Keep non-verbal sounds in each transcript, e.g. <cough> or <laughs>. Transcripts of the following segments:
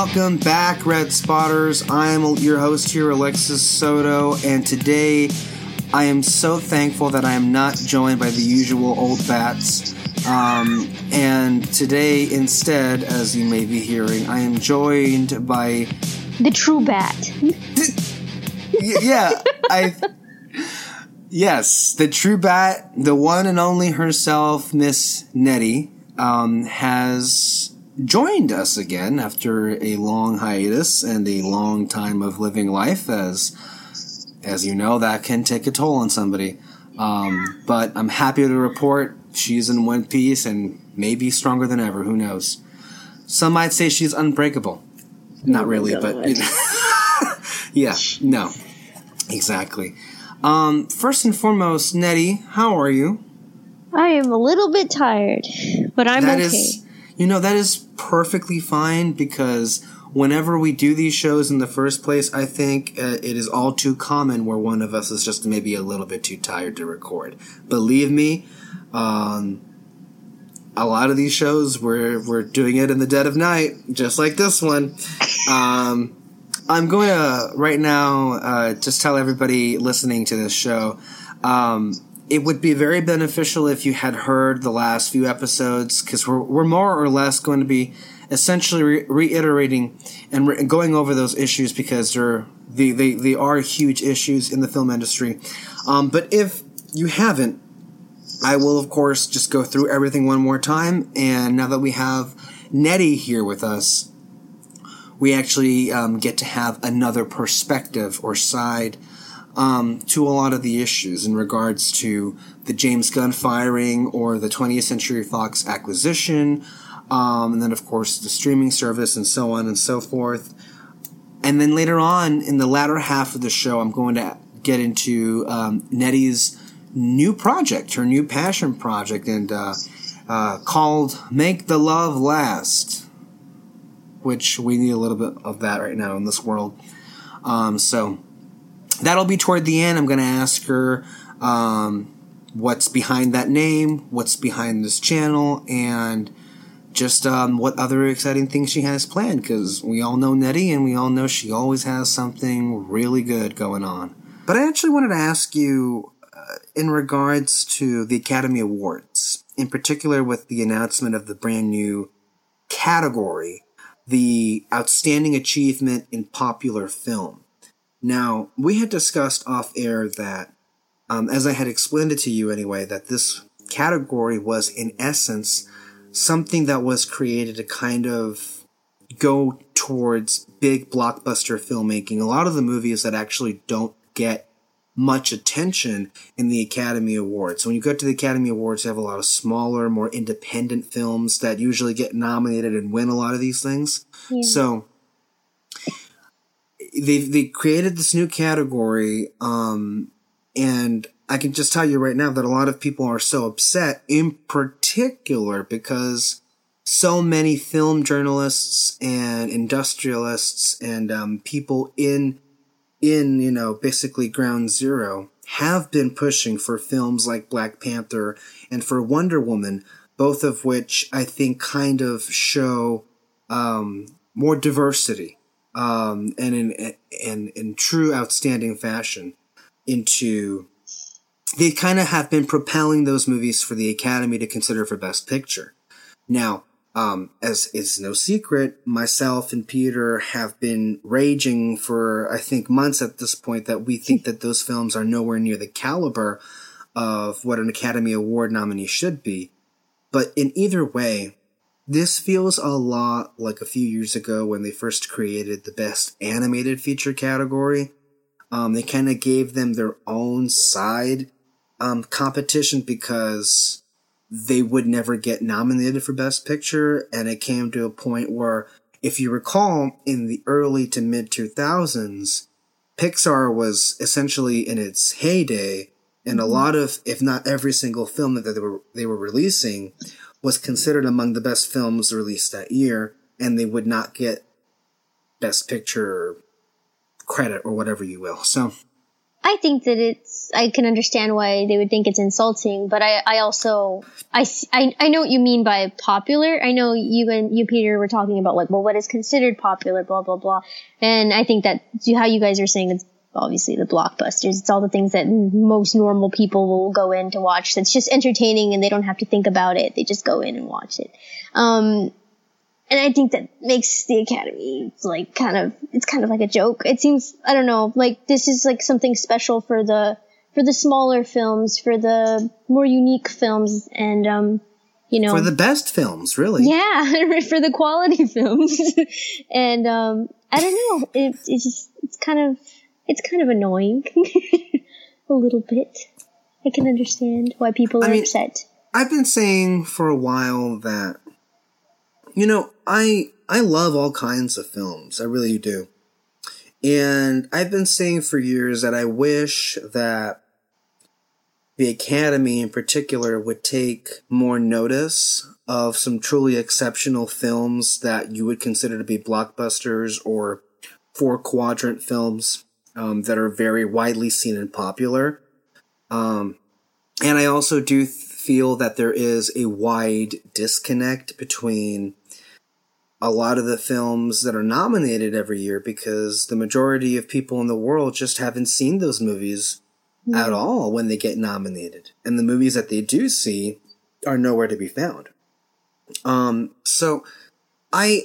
Welcome back, Red Spotters. I am your host here, Alexis Soto, and today I am so thankful that I am not joined by the usual old bats. Um, and today, instead, as you may be hearing, I am joined by the true bat. yeah, I. Yes, the true bat, the one and only herself, Miss Neri, um, has joined us again after a long hiatus and a long time of living life as as you know that can take a toll on somebody. Um, but i'm happy to report she's in one piece and maybe stronger than ever. Who knows? Some might say she's unbreakable. Not oh really but you <laughs> know. yeah no. Exactly. Um, first and foremost neri how are you? I am a little bit tired but i'm that okay. is, you know, that is perfectly fine because whenever we do these shows in the first place, I think uh, it is all too common where one of us is just maybe a little bit too tired to record. Believe me, um, a lot of these shows we're we're doing it in the dead of night, just like this one. Um, I'm going to right now uh, just tell everybody listening to this show. Um, it would be very beneficial if you had heard the last few episodes because we're, we're more or less going to be essentially re- reiterating and re- going over those issues because they're they, they, they are huge issues in the film industry. Um, but if you haven't, I will of course just go through everything one more time. And now that we have Neri here with us, we actually um, get to have another perspective or side um, to a lot of the issues in regards to the James Gunn firing or the 20th Century Fox acquisition, um, and then of course the streaming service and so on and so forth. And then later on in the latter half of the show, I'm going to get into um, Neri's new project, her new passion project, and uh, uh, called "Make the Love Last," which we need a little bit of that right now in this world. Um, so that'll be toward the end. I'm going to ask her um, what's behind that name, what's behind this channel, and just um, what other exciting things she has planned. Because we all know Neri, and we all know she always has something really good going on. But I actually wanted to ask you uh, in regards to the Academy Awards, in particular with the announcement of the brand new category, the Outstanding Achievement in Popular Film. Now, we had discussed off air that, um, as I had explained it to you anyway, that this category was in essence something that was created to kind of go towards big blockbuster filmmaking. A lot of the movies that actually don't get much attention in the Academy Awards. So when you go to the Academy Awards, you have a lot of smaller, more independent films that usually get nominated and win a lot of these things. Yeah. So they they created this new category, um, and I can just tell you right now that a lot of people are so upset, in particular because so many film journalists and industrialists and um, people in in you know basically ground zero have been pushing for films like Black Panther and for Wonder Woman, both of which I think kind of show um, more diversity um, and in and in true outstanding fashion into they kind of have been propelling those movies for the Academy to consider for Best Picture. Now, um, as is no secret, myself and Peter have been raging for I think months at this point that we think that those films are nowhere near the caliber of what an Academy Award nominee should be. But in either way, this feels a lot like a few years ago when they first created the best animated feature category. Um, they kind of gave them their own side um, competition because they would never get nominated for Best Picture, and it came to a point where, if you recall, in the early to mid 2000s, Pixar was essentially in its heyday, and a mm-hmm. lot of, if not every single film that they were they were releasing was considered among the best films released that year, and they would not get Best Picture credit or whatever you will. So, I think that it's, I can understand why they would think it's insulting, but I, I also, I, I, I know what you mean by popular. I know you and you, Peter, were talking about like, well, what is considered popular, blah, blah, blah. And I think that how you guys are saying it's obviously the blockbusters. It's all the things that most normal people will go in to watch. That's just entertaining and they don't have to think about it. They just go in and watch it. Um, and I think that makes the Academy like kind of it's kind of like a joke. It seems I don't know like this is like something special for the for the smaller films, for the more unique films, and um, you know For the best films, really. yeah, <laughs> for the quality films. <laughs> and um, I don't know. It, it's just it's kind of it's kind of annoying <laughs> a little bit. I can understand why people are I mean- upset. I've been saying for a while that you know, I I love all kinds of films. I really do. And I've been saying for years that I wish that the Academy in particular would take more notice of some truly exceptional films that you would consider to be blockbusters or four quadrant films um, that are very widely seen and popular. Um, and I also do th- feel that there is a wide disconnect between a lot of the films that are nominated every year because the majority of people in the world just haven't seen those movies at all when they get nominated. And the movies that they do see are nowhere to be found. Um, so I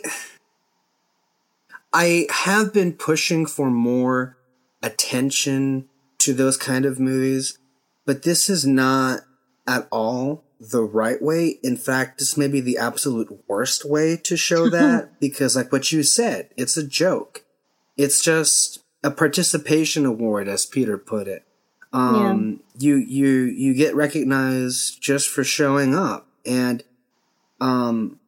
I have been pushing for more attention to those kind of movies, but this is not at all the right way. In fact, this may be the absolute worst way to show <laughs> that because, like what you said, it's a joke. It's just a participation award, as Peter put it. Um, you, you, you get recognized just for showing up. And, um,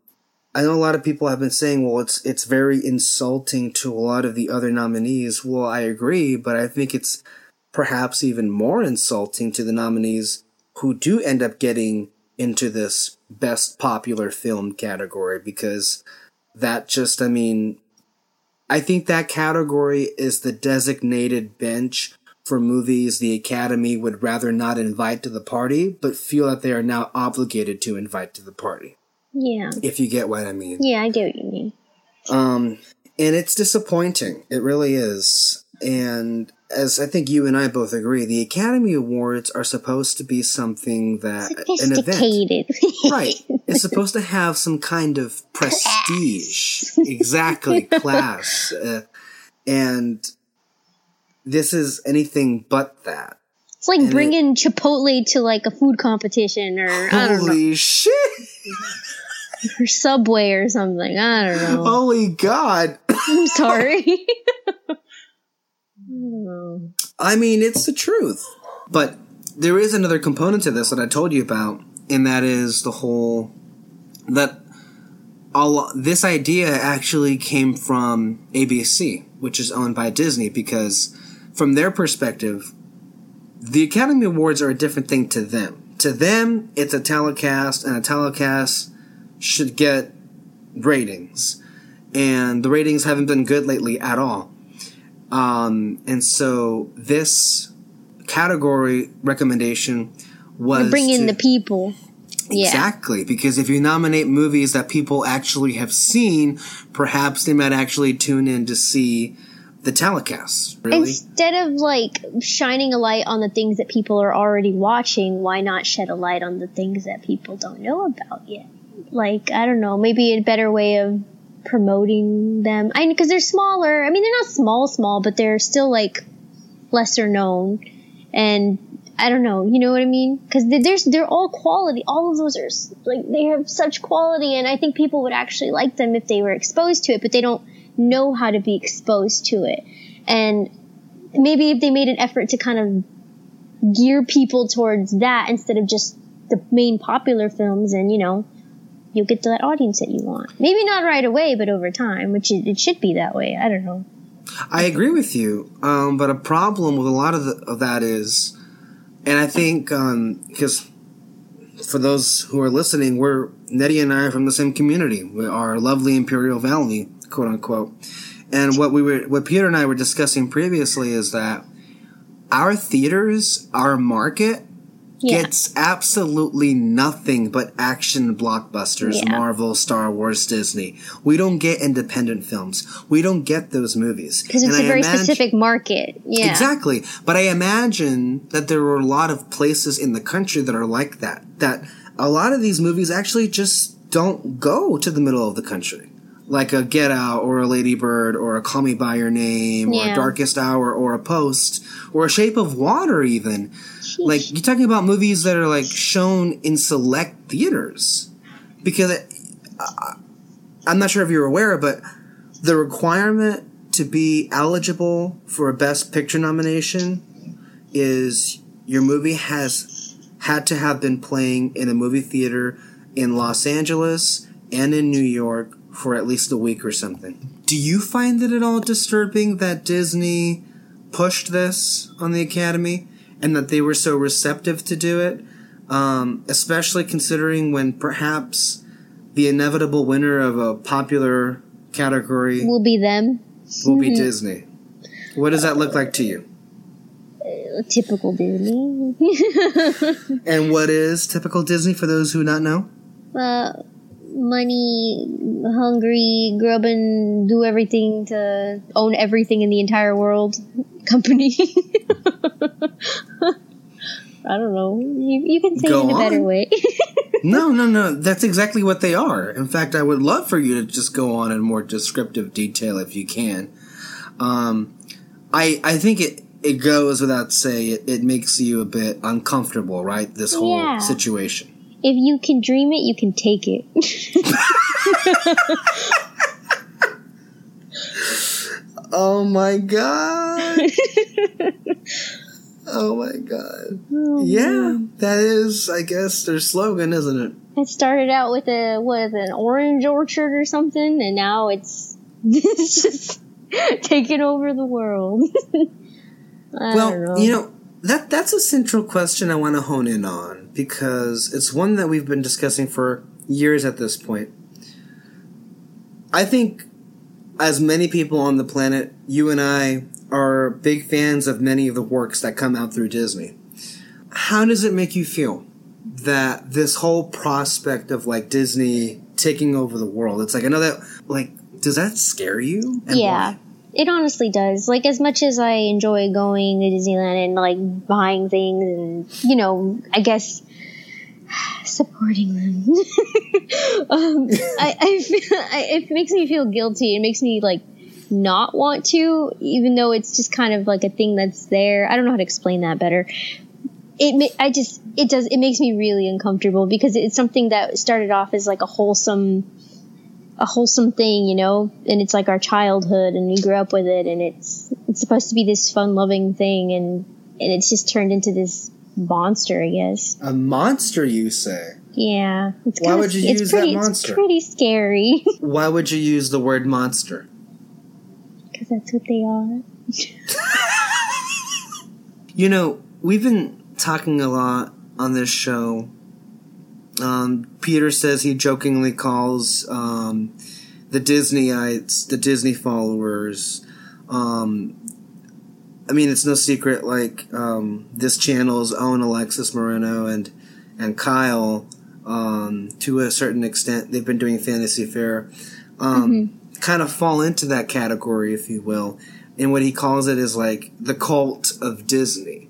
I know a lot of people have been saying, well, it's, it's very insulting to a lot of the other nominees. Well, I agree, but I think it's perhaps even more insulting to the nominees who do end up getting into this best popular film category because that just, I mean, I think that category is the designated bench for movies the Academy would rather not invite to the party, but feel that they are now obligated to invite to the party. Yeah, If you get what I mean. yeah, I get what you mean. Um, and it's disappointing. It really is. And as I think you and I both agree, the Academy Awards are supposed to be something that an event. Right. It's supposed to have some kind of prestige. exactly. Class. Uh, and this is anything but that. It's like And it- bringing Chipotle to like a food competition or I don't know, Holy shit! <laughs> or Subway or something. I don't know. Holy God! I'm <laughs> sorry. I. <laughs> I mean, it's the truth. But there is another component to this that I told you about, and that is the whole that all this idea actually came from ABC, which is owned by Disney, because from their perspective, the Academy Awards are a different thing to them. To them, it's a telecast, and a telecast should get ratings. And the ratings haven't been good lately at all. Um, and so this category recommendation was Bring in to- the people. Yeah. Exactly, because if you nominate movies that people actually have seen, perhaps they might actually tune in to see the telecast. Really? Instead of like shining a light on the things that people are already watching, why not shed a light on the things that people don't know about yet? Like, I don't know, maybe a better way of promoting them. I because they're smaller. I mean, they're not small, small, but they're still like lesser known. And I don't know, you know what I mean? Because there's they're all quality. All of those are like they have such quality, and I think people would actually like them if they were exposed to it, but they don't know how to be exposed to it. And maybe if they made an effort to kind of gear people towards that instead of just the main popular films, and you know, you'll get to that audience that you want. Maybe not right away, but over time, which it, should be that way. I don't know. I agree with you, um, but a problem with a lot of, the, of that is, and I think because for those who are listening, we're Neri and I are from the same community. We are lovely Imperial Valley, quote unquote. And what we were, what Peter and I were discussing previously is that our theaters, our market Yeah. gets absolutely nothing but action blockbusters, Yeah. Marvel, Star Wars, Disney. We don't get independent films. We don't get those movies. Because it's And a I very specific market. Yeah. Exactly. But I imagine that there are a lot of places in the country that are like that. That a lot of these movies actually just don't go to the middle of the country. Like a Get Out or a Lady Bird or a Call Me By Your Name or a Darkest Hour or a Post or a Shape of Water even. Like you're talking about movies that are like shown in select theaters. Because it, I, I'm not sure if you're aware, but the requirement to be eligible for a Best Picture nomination is your movie has had to have been playing in a movie theater in Los Angeles and in New York for at least a week or something. Do you find it at all disturbing that Disney pushed this on the Academy and that they were so receptive to do it? Um, especially considering when perhaps the inevitable winner of a popular category will be them. will be Disney. What does that look like to you? Typical Disney. <laughs> And what is typical Disney for those who not know? uh, money, hungry, grub and do everything to own everything in the entire world company. <laughs> I don't know. You, you can say Go it in a better on. way. <laughs> No, no, no. That's exactly what they are. In fact, I would love for you to just go on in more descriptive detail if you can. Um, I I think it it goes without say it, it makes you a bit uncomfortable, right? This whole Yeah. situation. if you can dream it, you can take it. <laughs> Oh, <laughs> oh my god. oh my god. Yeah, that is, I guess, their slogan, isn't it? It started out with a what is it, an orange orchard or something, and now it's <laughs> it's just taking over the world. <laughs> Well, know. you know that that's a central question I want to hone in on because it's one that we've been discussing for years at this point. I think, as many people on the planet, you and I are big fans of many of the works that come out through Disney. How does it make you feel that this whole prospect of like Disney taking over the world? It's like I know that like does that scare you? And yeah. why? It honestly does. Like as much as I enjoy going to Disneyland and like buying things and you know, I guess supporting them. <laughs> um, I, I feel I, it makes me feel guilty. It makes me like not want to, even though it's just kind of like a thing that's there. I don't know how to explain that better. It I just it does it makes me really uncomfortable because it's something that started off as like a wholesome a wholesome thing, you know, and it's like our childhood and we grew up with it and it's it's supposed to be this fun loving thing and and it's just turned into this monster, I guess. A monster, you say? Yeah. It's Why would you it's use that pretty, monster? It's pretty scary <laughs> Why would you use the word monster? because that's what they are. <laughs> You know, we've been talking a lot on this show. Um, Peter says he jokingly calls um, the Disneyites, the Disney followers. Um, I mean, it's no secret. Like um, this channel's own Alexis Moreno and and Kyle, um, to a certain extent, they've been doing Fantasy Fair. Um, Kind of fall into that category, if you will. And what he calls it is like the cult of Disney.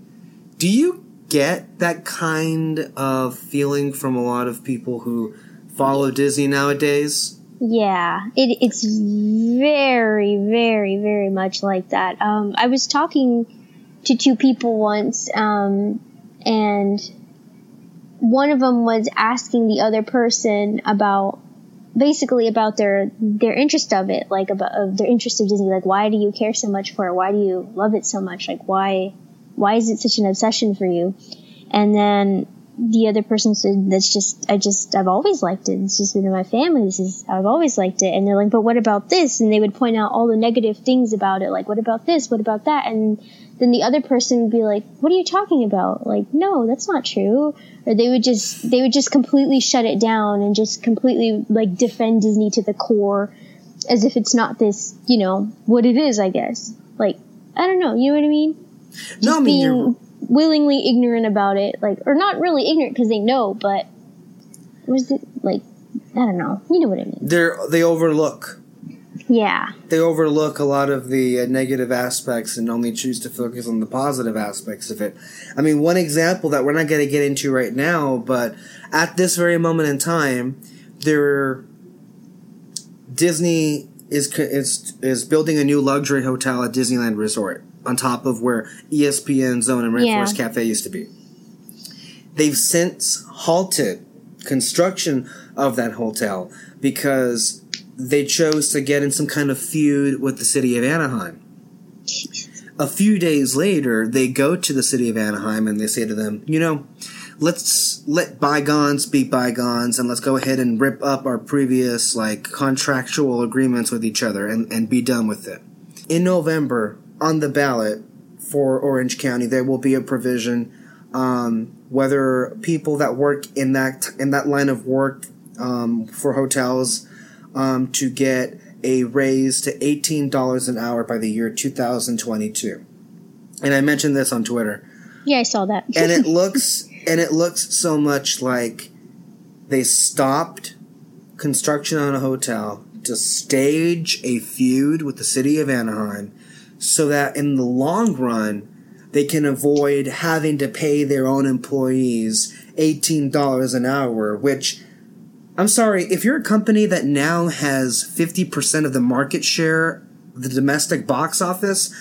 Do you get that kind of feeling from a lot of people who follow Disney nowadays? Yeah, it, it's very, very, very much like that. Um, I was talking to two people once, um, and one of them was asking the other person about basically about their their interest of it, like about of their interest of Disney. Like, why do you care so much for it? Why do you love it so much? Like, why why is it such an obsession for you? And then the other person said, "That's just I just I've always liked it. It's just been in my family. This is I've always liked it." And they're like, "But what about this?" And they would point out all the negative things about it, like, "What about this? What about that?" And then the other person would be like, "What are you talking about? Like, no, that's not true." Or they would just they would just completely shut it down and just completely like defend Disney to the core, as if it's not this, you know, what it is. I guess. Like, I don't know. You know what I mean? no, I mean, you're, being willingly ignorant about it, like or not really ignorant because they know, but was it like I don't know. You know what I mean? they're they overlook Yeah. they overlook a lot of the uh, negative aspects and only choose to focus on the positive aspects of it. I mean, one example that we're not going to get into right now, but at this very moment in time, there Disney is is is building a new luxury hotel at Disneyland Resort on top of where ESPN Zone and Rainforest Yeah. Cafe used to be. They've since halted construction of that hotel because they chose to get in some kind of feud with the city of Anaheim. A few days later, they go to the city of Anaheim and they say to them, you know, let's let bygones be bygones and let's go ahead and rip up our previous like contractual agreements with each other and, and be done with it. In November, on the ballot for Orange County, there will be a provision um, whether people that work in that in that line of work um, for hotels um, to get a raise to eighteen dollars an hour by the year two thousand twenty two. And I mentioned this on Twitter Yeah, I saw that. <laughs> and it <laughs> looks and it looks so much like they stopped construction on a hotel to stage a feud with the city of Anaheim so that in the long run they can avoid having to pay their own employees $18 an hour which I'm sorry if you're a company that now has 50% of the market share the domestic box office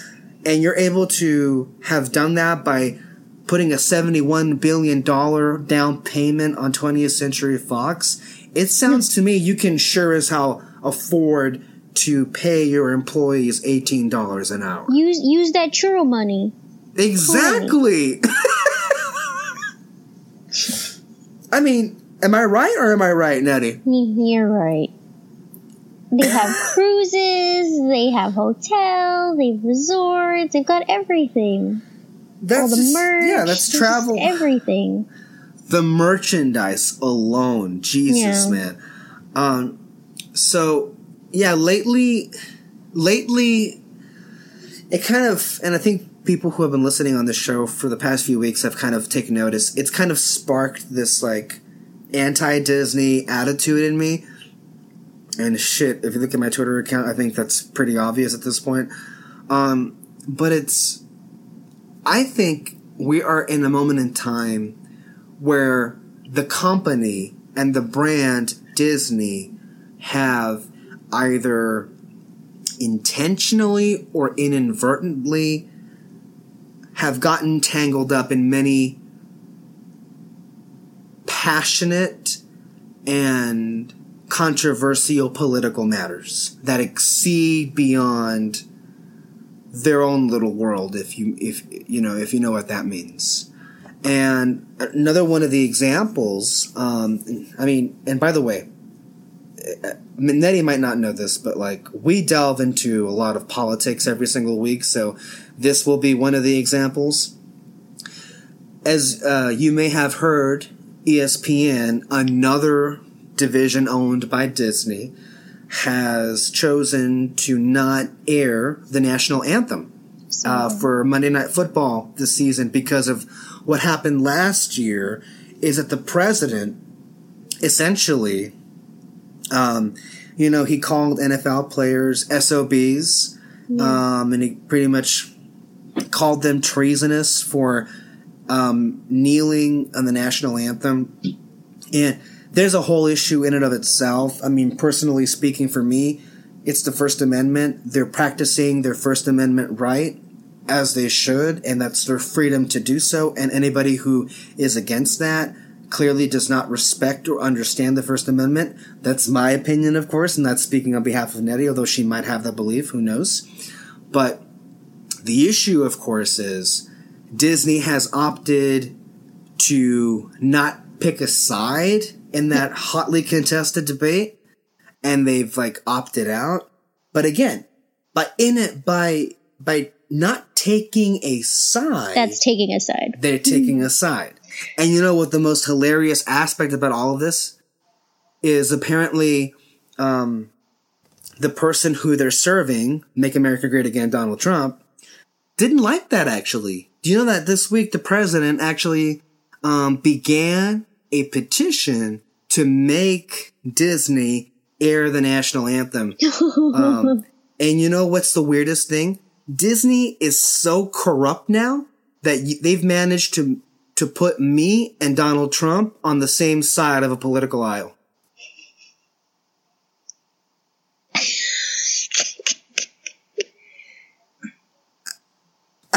and you're able to have done that by putting a $71 billion down payment on 20th Century Fox, it sounds to me you can sure as hell afford to pay your employees $18 an hour. use use that churro money. Exactly! I mean, am I right or am I right, Neri? You're right. They have <laughs> cruises, they have hotels, they have resorts, they've got everything. That's All the just- merch. yeah, that's travel. Everything. the merchandise alone jesus Yeah. man um so yeah lately lately it kind of and i think people who have been listening on the show for the past few weeks have kind of taken notice. It's kind of sparked this like anti-disney attitude in me. And shit if you look at my twitter account i think that's pretty obvious at this point. Um but it's i think we are in a moment in time where the company and the brand Disney have either intentionally or inadvertently have gotten tangled up in many passionate and controversial political matters that exceed beyond their own little world if you if you know if you know what that means. And another one of the examples, um, I mean, and by the way, Neri might not know this, but like we delve into a lot of politics every single week, so this will be one of the examples. As uh, you may have heard, ESPN, another division owned by Disney, has chosen to not air the national anthem uh, for Monday Night Football this season because of what happened last year. Is that the president essentially, um, you know, he called NFL players SOBs, um, and he pretty much called them treasonous for um, kneeling on the national anthem. And there's a whole issue in and of itself. I mean, personally speaking, for me, it's the First Amendment. They're practicing their First Amendment right as they should, and that's their freedom to do so. And anybody who is against that clearly does not respect or understand the First Amendment. That's my opinion, of course, and that's speaking on behalf of Neri, although she might have that belief. Who knows? But the issue, of course, is Disney has opted to not pick a side in that hotly contested debate, and they've like opted out. But again, by in it by by not taking a side, That's taking a side. they're taking a side. And you know what the most hilarious aspect about all of this is apparently um, the person who they're serving, Make America Great Again, Donald Trump, didn't like that actually. Do you know that this week the president actually um, began a petition to make Disney air the national anthem? <laughs> um, and you know what's the weirdest thing? Disney is so corrupt now that they've managed to to put me and Donald Trump on the same side of a political aisle.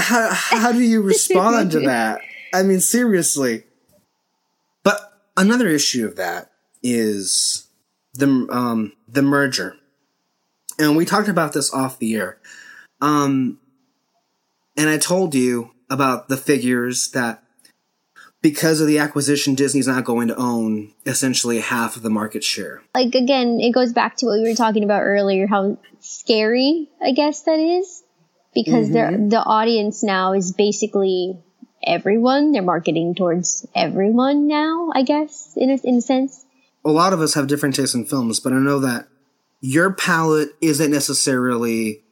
how, how do you respond to that? I mean, seriously. But another issue of that is the um, the merger, and we talked about this off the air. Um, and I told you about the figures that because of the acquisition, Disney's not going to own essentially half of the market share. Like again, it goes back to what we were talking about earlier, how scary I guess that is because mm-hmm. the audience now is basically everyone. They're marketing towards everyone now, I guess, in a, in a sense. A lot of us have different tastes in films, but I know that your palate isn't necessarily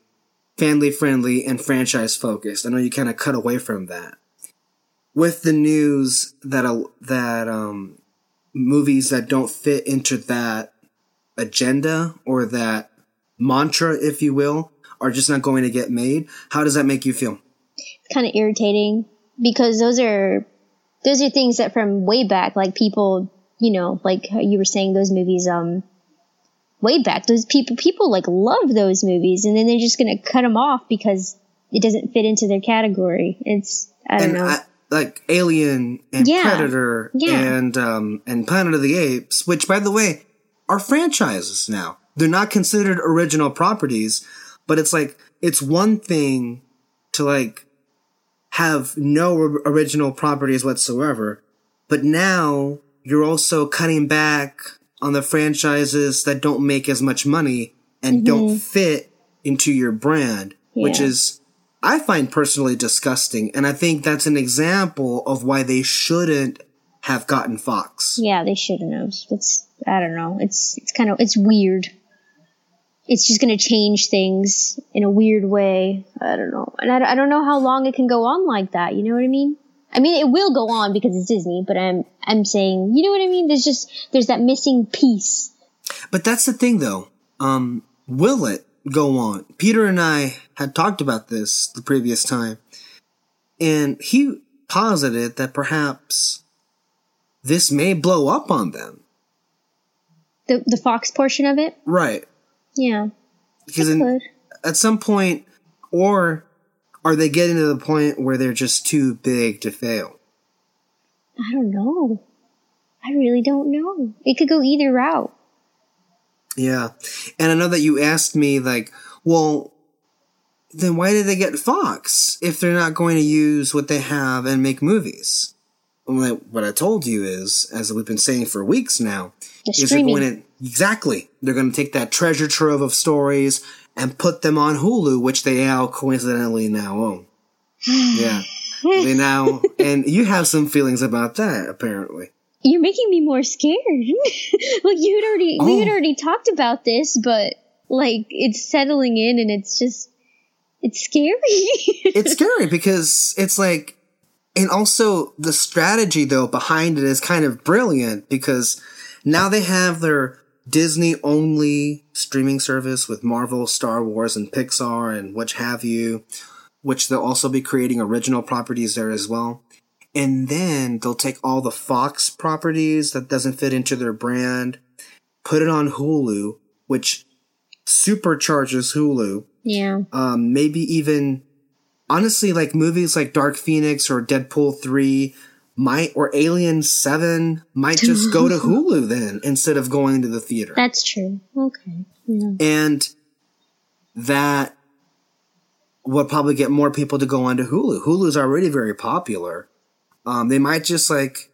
family friendly and franchise focused. I know you kind of cut away from that. With the news that uh, that um, movies that don't fit into that agenda or that mantra, if you will, are just not going to get made. How does that make you feel? It's kind of irritating because those are those are things that from way back, like people, you know, like you were saying, those movies, um, way back, those people, people like love those movies, and then they're just gonna cut them off because it doesn't fit into their category. It's I don't and know. I, like Alien and yeah. Predator yeah. and um and Planet of the Apes, which by the way are franchises now. They're not considered original properties, but it's like, it's one thing to like have no original properties whatsoever, but now you're also cutting back on the franchises that don't make as much money and mm-hmm. don't fit into your brand, yeah. which is, I find personally disgusting. And I think that's an example of why they shouldn't have gotten Fox. Yeah, they shouldn't have. It's, I don't know. It's, it's kind of, it's weird it's just going to change things in a weird way. I don't know. And I, I don't know how long it can go on like that. You know what I mean? I mean, it will go on because it's Disney, but I'm, I'm saying, you know what I mean? There's just, there's that missing piece. But that's the thing though. Um, will it go on? Peter and I had talked about this the previous time, and he posited that perhaps this may blow up on them. The, the Fox portion of it? Right. Yeah. Because in, at some point, or are they getting to the point where they're just too big to fail? I don't know. I really don't know. It could go either route. Yeah. And I know that you asked me, like, well, then why did they get Fox if they're not going to use what they have and make movies? what I told you is, as we've been saying for weeks now, is they're going to exactly they're going to take that treasure trove of stories and put them on Hulu, which they now coincidentally now own. <sighs> yeah, they now and you have some feelings about that apparently. You're making me more scared. <laughs> like you had already oh. we had oh. already talked about this, but like it's settling in and it's just it's scary. <laughs> it's scary because it's like and also the strategy though behind it is kind of brilliant because now they have their Disney only streaming service with Marvel, Star Wars, and Pixar and which have you, which they'll also be creating original properties there as well. And then they'll take all the Fox properties that doesn't fit into their brand, put it on Hulu, which supercharges Hulu. Yeah. Um, maybe even honestly, like movies like Dark Phoenix or Deadpool 3 might, or Alien 7 might just go to <laughs> Hulu then instead of going to the theater. That's true. Okay. Yeah. And that would probably get more people to go onto Hulu. Hulu's already very popular. Um, they might just like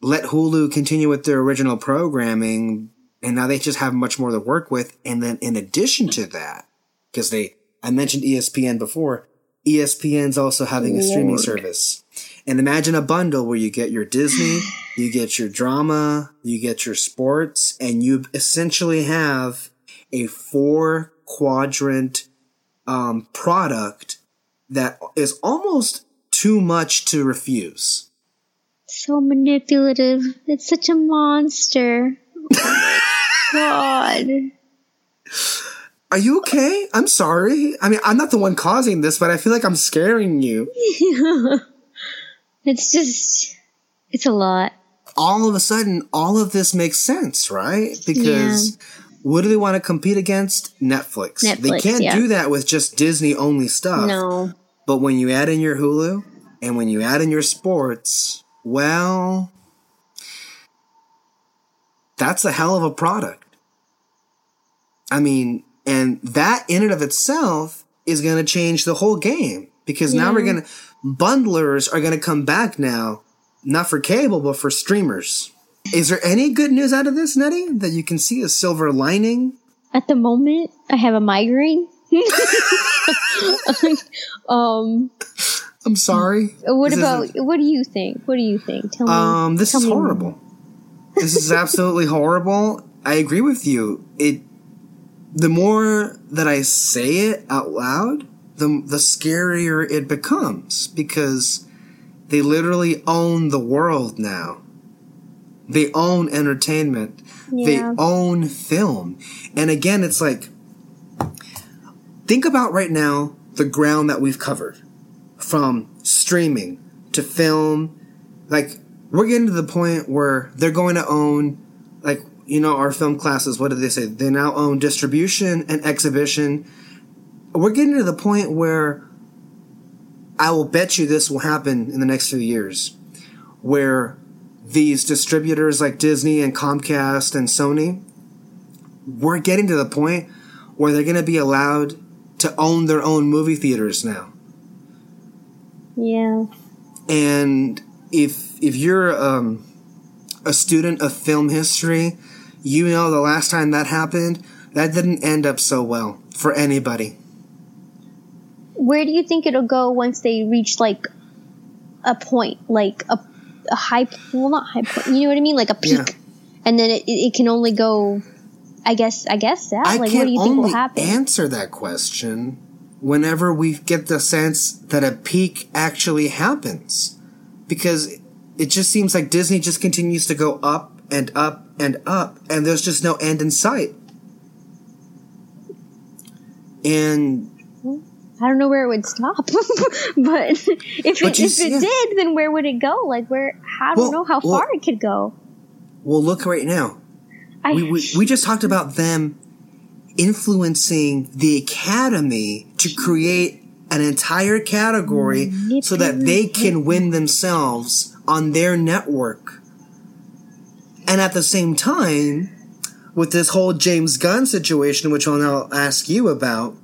let Hulu continue with their original programming and now they just have much more to work with. And then in addition to that, because they, I mentioned ESPN before, ESPN's also having Lord. a streaming service. And imagine a bundle where you get your Disney, <sighs> you get your drama, you get your sports, and you essentially have a four quadrant um, product that is almost too much to refuse. So manipulative. It's such a monster. Oh <laughs> God. Are you okay? I'm sorry. I mean, I'm not the one causing this, but I feel like I'm scaring you. <laughs> it's just, it's a lot. All of a sudden, all of this makes sense, right? Because yeah. what do they want to compete against? Netflix. Netflix they can't yeah. do that with just Disney only stuff. No. But when you add in your Hulu and when you add in your sports, well, that's a hell of a product. I mean, and that in and of itself is going to change the whole game because yeah. now we're going to, bundlers are going to come back now, not for cable, but for streamers. Is there any good news out of this, Neri, that you can see a silver lining? At the moment, I have a migraine. <laughs> <laughs> um, I'm sorry. What this about, what do you think? What do you think? Tell me. Um, this is horrible. this is absolutely <laughs> horrible. I agree with you. It the more that I say it out loud, the the scarier it becomes because they literally own the world now. They own entertainment. Yeah. They own film. And again, it's like think about right now the ground that we've covered from streaming to film. Like we're getting to the point where they're going to own like you know, our film classes, what do they say? They now own distribution and exhibition. We're getting to the point where I will bet you this will happen in the next few years, where these distributors like Disney and Comcast and Sony, we're getting to the point where they're going to be allowed to own their own movie theaters now. Yeah. And if if you're um, a student of film history, you know the last time that happened, that didn't end up so well for anybody. Where do you think it'll go once they reach like a point, like a, a high, well, not high point, you know what I mean, like a peak, yeah. and then it, it can only go. I guess. I guess that. I like, what do you think will happen? Answer that question whenever we get the sense that a peak actually happens, because it just seems like Disney just continues to go up and up and up, and there's just no end in sight. And I don't know where it would stop, <laughs> but if but it, if it yeah. did, then where would it go? Like where? I don't well, know how well, far it could go. Well, look right now. I, we, we we just talked about them influencing the academy to create an entire category so that they can win themselves on their network. And at the same time, with this whole James Gunn situation, which I'll now ask you about,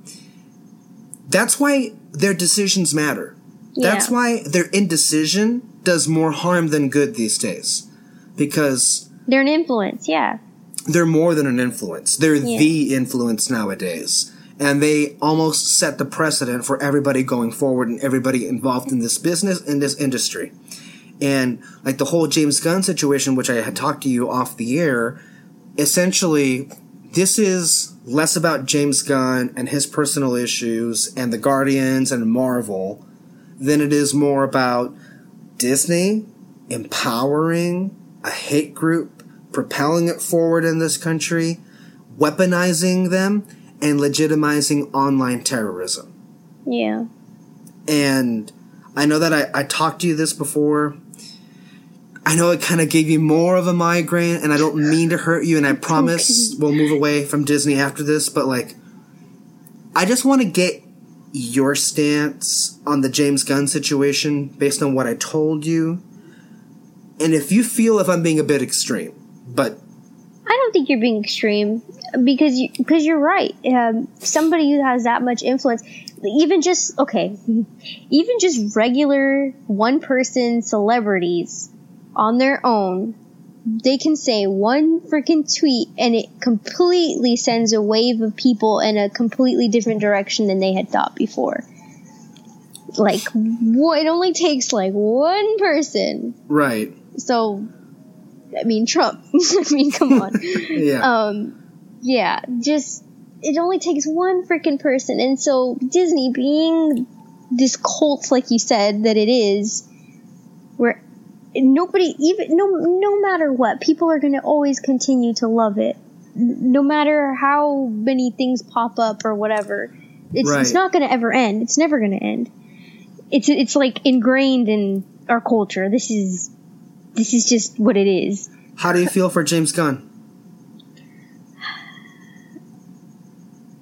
that's why their decisions matter. Yeah. That's why their indecision does more harm than good these days. Because they're an influence, yeah. They're more than an influence. They're yeah. the influence nowadays. And they almost set the precedent for everybody going forward and everybody involved in this business, in this industry. And like the whole James Gunn situation, which I had talked to you off the air, essentially, this is less about James Gunn and his personal issues and the Guardians and Marvel than it is more about Disney empowering a hate group, propelling it forward in this country, weaponizing them, and legitimizing online terrorism. Yeah. And I know that I, I talked to you this before. I know it kind of gave you more of a migraine, and I don't mean to hurt you, and I promise we'll move away from Disney after this, but like, I just want to get your stance on the James Gunn situation based on what I told you. And if you feel if I'm being a bit extreme, but I don't think you're being extreme because you, because you're right. Um, somebody who has that much influence, even just okay, even just regular one person celebrities on their own, they can say one freaking tweet and it completely sends a wave of people in a completely different direction than they had thought before. Like, it only takes like one person. Right. So, I mean, Trump. <laughs> I mean, come on. <laughs> yeah. Um, yeah, just, it only takes one freaking person. And so, Disney being this cult, like you said, that it is, where nobody even no no matter what, people are going to always continue to love it, no matter how many things pop up or whatever. It's Right. it's not going to ever end. It's never going to end. It's it's like ingrained in our culture. This is this is just what it is. How do you feel for James Gunn?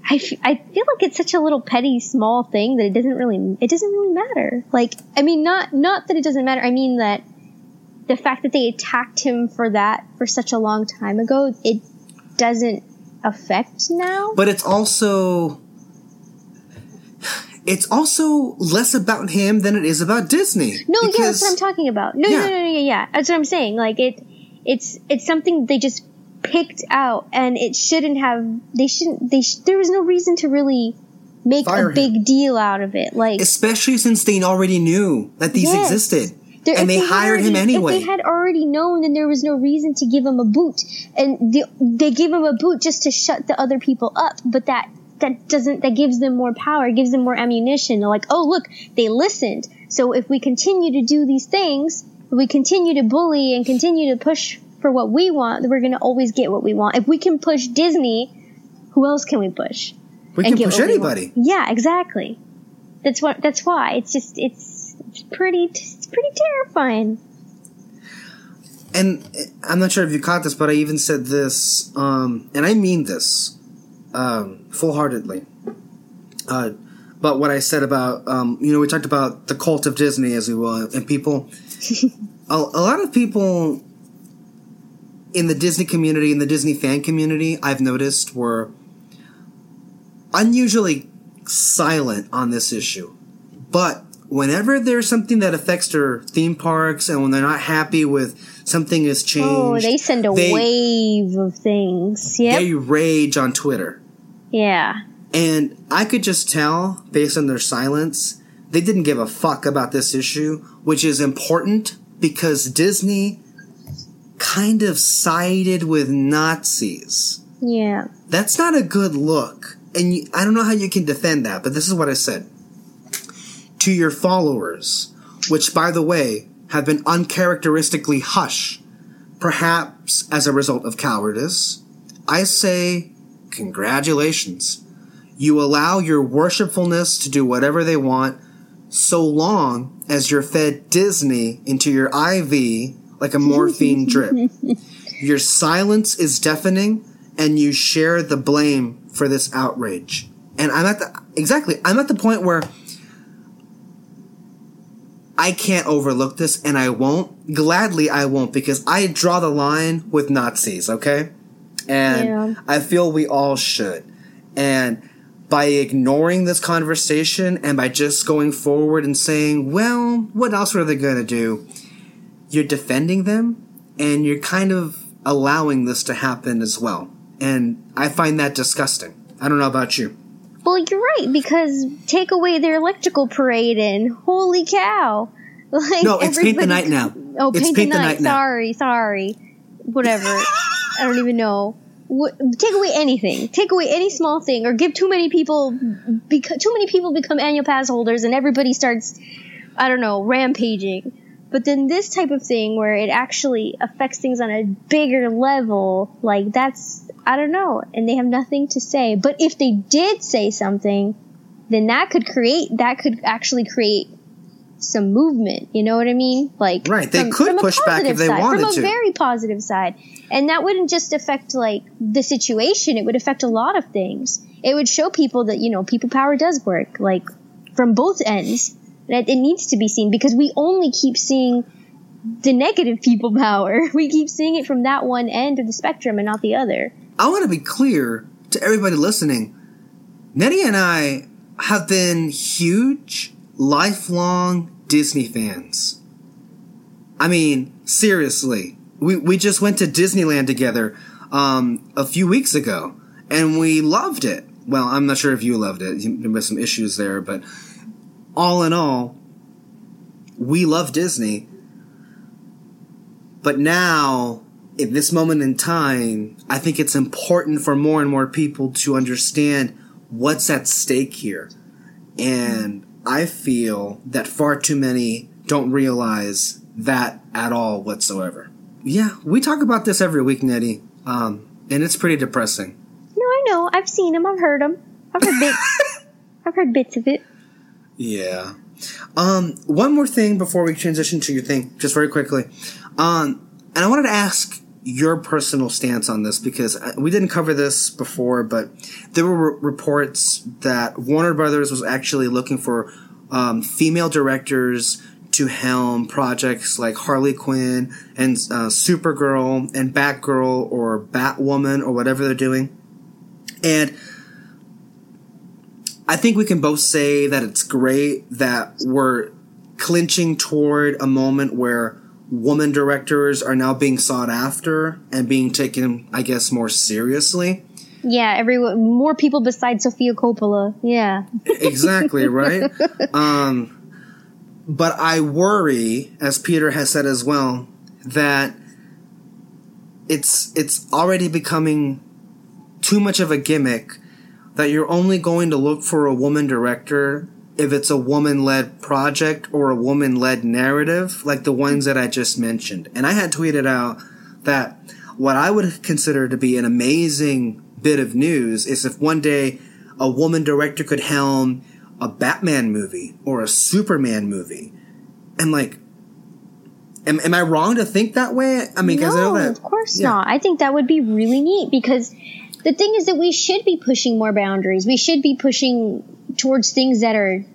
I, f- I feel like it's such a little petty small thing that it doesn't really it doesn't really matter like i mean not not that it doesn't matter i mean that the fact that they attacked him for that for such a long time ago it doesn't affect now But it's also it's also less about him than it is about Disney. no yeah that's what i'm talking about no Yeah. no no no yeah yeah that's what i'm saying like it it's it's something they just picked out and it shouldn't have they shouldn't they sh- there was no reason to really make Fire a him. big deal out of it like Especially since they already knew that these Yes. existed. There- and they had hired him anyway. If they had already known, then there was no reason to give him a boot, and the, they gave him a boot just to shut the other people up. But that that doesn't that gives them more power, gives them more ammunition. They're like, oh look, they listened. So if we continue to do these things, if we continue to bully and continue to push for what we want, then we're gonna always get what we want. If we can push Disney, who else can we push? we can push what we want? anybody. Yeah, exactly. That's what. That's why. It's just. It's. It's pretty. It's pretty terrifying. And I'm not sure if you caught this, but I even said this, um, and I mean this um, full heartedly. Uh, but what I said about, um, you know, we talked about the cult of Disney, as we will, and people, <laughs> a, a lot of people in the Disney community, in the Disney fan community, I've noticed were unusually silent on this issue. But whenever there's something that affects their theme parks and when they're not happy with something has changed, Oh, they send a they- wave of things. Yep. they rage on Twitter. Yeah. And I could just tell, based on their silence, they didn't give a fuck about this issue, which is important because Disney kind of sided with Nazis. Yeah. That's not a good look. And you, I don't know how you can defend that, but this is what I said. To your followers, which, by the way, have been uncharacteristically hush, perhaps as a result of cowardice, I say, congratulations. You allow your worshipfulness to do whatever they want, so long as you're fed Disney into your IV like a <laughs> morphine drip. Your silence is deafening, and you share the blame for this outrage. And I'm at the exactly. I'm at the point where I can't overlook this, and I won't. Gladly, I won't because I draw the line with Nazis. Okay, and Yeah. I feel we all should. And by ignoring this conversation and by just going forward and saying, "Well, what else are they going to do?" You're defending them, and you're kind of allowing this to happen as well. And I find that disgusting. I don't know about you. Well, you're right because take away their electrical parade and holy cow! <laughs> Like No, it's paint the night now. Oh, It's paint, paint the the night. night now. Sorry, sorry. Whatever. <laughs> I don't even know. What, take away anything. Take away any small thing, or give too many people. Beca- too many people become annual pass holders, and everybody starts. I don't know, rampaging. But then this type of thing where it actually affects things on a bigger level, like that's I don't know, and they have nothing to say. But if they did say something, then that could create that could actually create some movement. You know what I mean? Like Right, they could a push back if they side, wanted from a to. very positive side, and that wouldn't just affect like the situation. It would affect a lot of things. It would show people that you know people power does work, like from both ends. That it needs to be seen because we only keep seeing the negative people <laughs> power. We keep seeing it from that one end of the spectrum and not the other. I want to be clear to everybody listening. Neri and I have been huge, lifelong Disney fans. I mean, seriously. We, we just went to Disneyland together um, a few weeks ago, and we loved it. Well, I'm not sure if you loved it. There was some issues there, but all in all, we love Disney. But now, at this moment in time, I think it's important for more and more people to understand what's at stake here. And I feel that far too many don't realize that at all whatsoever. Yeah, we talk about this every week, Neri, um, and it's pretty depressing. No, I know. I've seen him. I've heard him. I've heard bits. <laughs> I've heard bits of it. Yeah. Um, one more thing before we transition to your thing, just very quickly. Um, and I wanted to ask your personal stance on this because uh, we didn't cover this before, but there were reports that Warner Brothers was actually looking for um, female directors to helm projects like Harley Quinn and uh, Supergirl and Batgirl or Batwoman or whatever they're doing. And I think we can both say that it's great that we're clinching toward a moment where woman directors are now being sought after and being taken, I guess, more seriously. Yeah, everyone, more people besides Sofia Coppola. Yeah. exactly, right? <laughs> um, but I worry, as Peter has said as well, that it's it's already becoming too much of a gimmick that you're only going to look for a woman director if it's a woman led project or a woman led narrative, like the ones that I just mentioned. And I had tweeted out that what I would consider to be an amazing bit of news is if one day a woman director could helm a Batman movie or a Superman movie. And like, am, am I wrong to think that way? I mean, because no, I know that. Of course yeah. not. I think that would be really neat because the thing is that we should be pushing more boundaries. We should be pushing towards things that are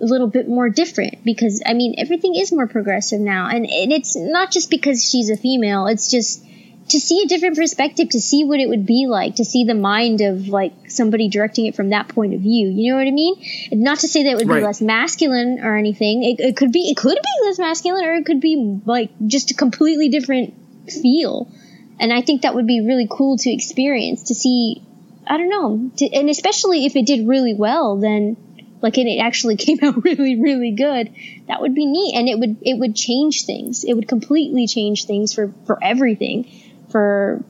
a little bit more different because I mean everything is more progressive now and, and it's not just because she's a female it's just to see a different perspective to see what it would be like to see the mind of like somebody directing it from that point of view. You know what I mean? And not to say that it would right. be less masculine or anything. It, it could be it could be less masculine or it could be like just a completely different feel. And I think that would be really cool to experience to see I don't know to, and especially if it did really well then like and it actually <laughs> came out really really good that would be neat. And it would it would change things. It would completely change things for for everything for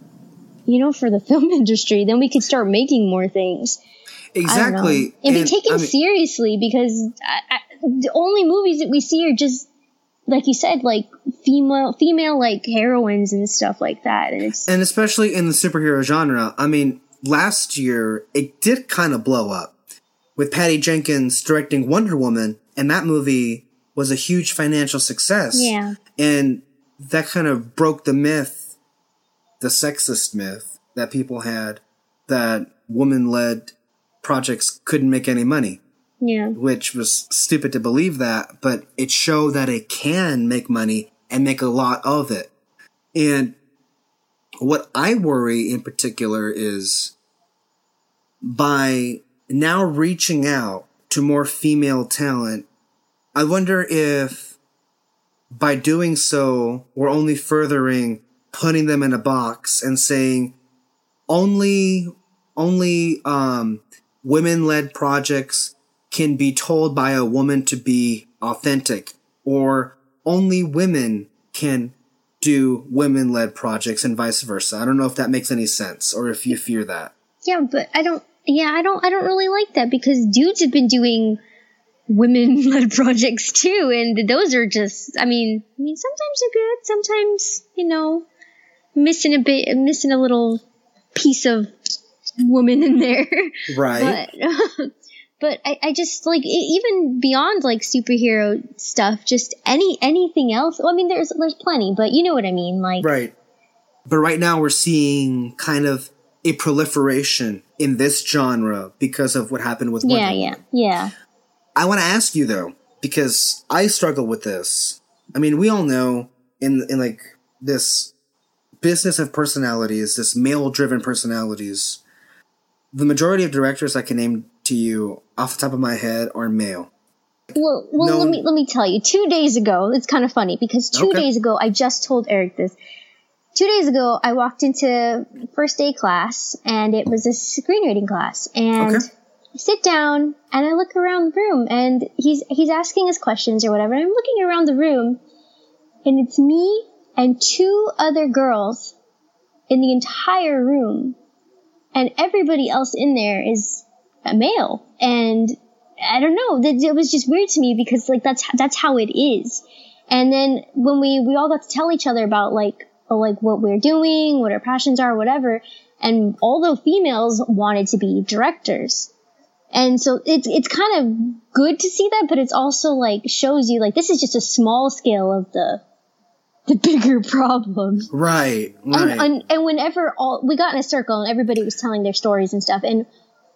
you know for the <laughs> film industry then we could start making more things exactly and, and, be taken I mean, seriously because I, I, the only movies that we see are just like you said like female female like heroines and stuff like that and it's and especially in the superhero genre i mean last year it did kind of blow up with Patty Jenkins directing Wonder Woman, and that movie was a huge financial success. Yeah. And that kind of broke the myth, the sexist myth that people had that woman led projects couldn't make any money. Yeah. Which was stupid to believe that, but it showed that it can make money and make a lot of it. And what I worry in particular is by now reaching out to more female talent, I wonder if by doing so, we're only furthering putting them in a box and saying only, only, um, women led projects can be told by a woman to be authentic or only women can do women led projects and vice versa. I don't know if that makes any sense or if you fear that. Yeah, but I don't yeah, I don't I don't really like that because dudes have been doing women led <laughs> projects too, and those are just I mean I mean sometimes they're good, sometimes, you know, missing a bit missing a little piece of woman in there. <laughs> Right. But <laughs> but I, I just like even beyond like superhero stuff, just any anything else. Well, I mean, there's there's plenty, but you know what I mean, like right. But right now we're seeing kind of a proliferation in this genre because of what happened with Wonder yeah, Woman. yeah, yeah. I want to ask you though, because I struggle with this. I mean, we all know in in like this business of personalities, this male-driven personalities, the majority of directors I can name to you off the top of my head are male. Well, well, no, let me let me tell you. Two days ago, it's kind of funny because two okay. days ago I just told Eric this two days ago, I walked into first day class and it was a screenwriting class. And okay. I sit down and I look around the room and he's, he's asking us questions or whatever. And I'm looking around the room and it's me and two other girls in the entire room. And everybody else in there is a male. And I don't know. It was just weird to me because like that's that's how it is. And then when we we all got to tell each other about like oh, like what we're doing, what our passions are, whatever, and all the females wanted to be directors. And so it's it's kind of good to see that, but it's also like shows you like this is just a small scale of the the bigger problem. Right, right. And, and, and whenever all we got in a circle and everybody was telling their stories and stuff, and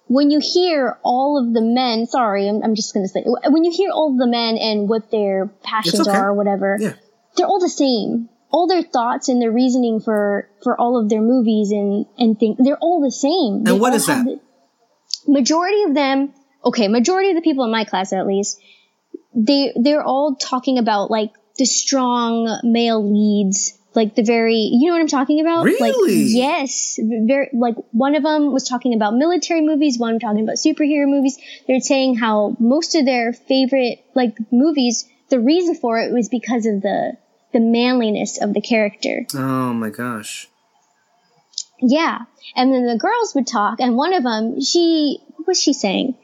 when you hear all of the men, sorry, I'm, I'm just gonna say, when you hear all of the men and what their passions okay. are or whatever, Yeah. they're all the same. All their thoughts and their reasoning for for all of their movies and and things, they're all the same. They And what all that? the- majority of them, okay, majority of the people in my class at least, they they're all talking about like the strong male leads, like the very, you know what I'm talking about? Like Really? yes, very like one of them was talking about military movies, one talking about superhero movies. They're saying how most of their favorite like movies, the reason for it was because of the the manliness of the character. oh my gosh. Yeah. And then the girls would talk, and one of them, she, what was she saying?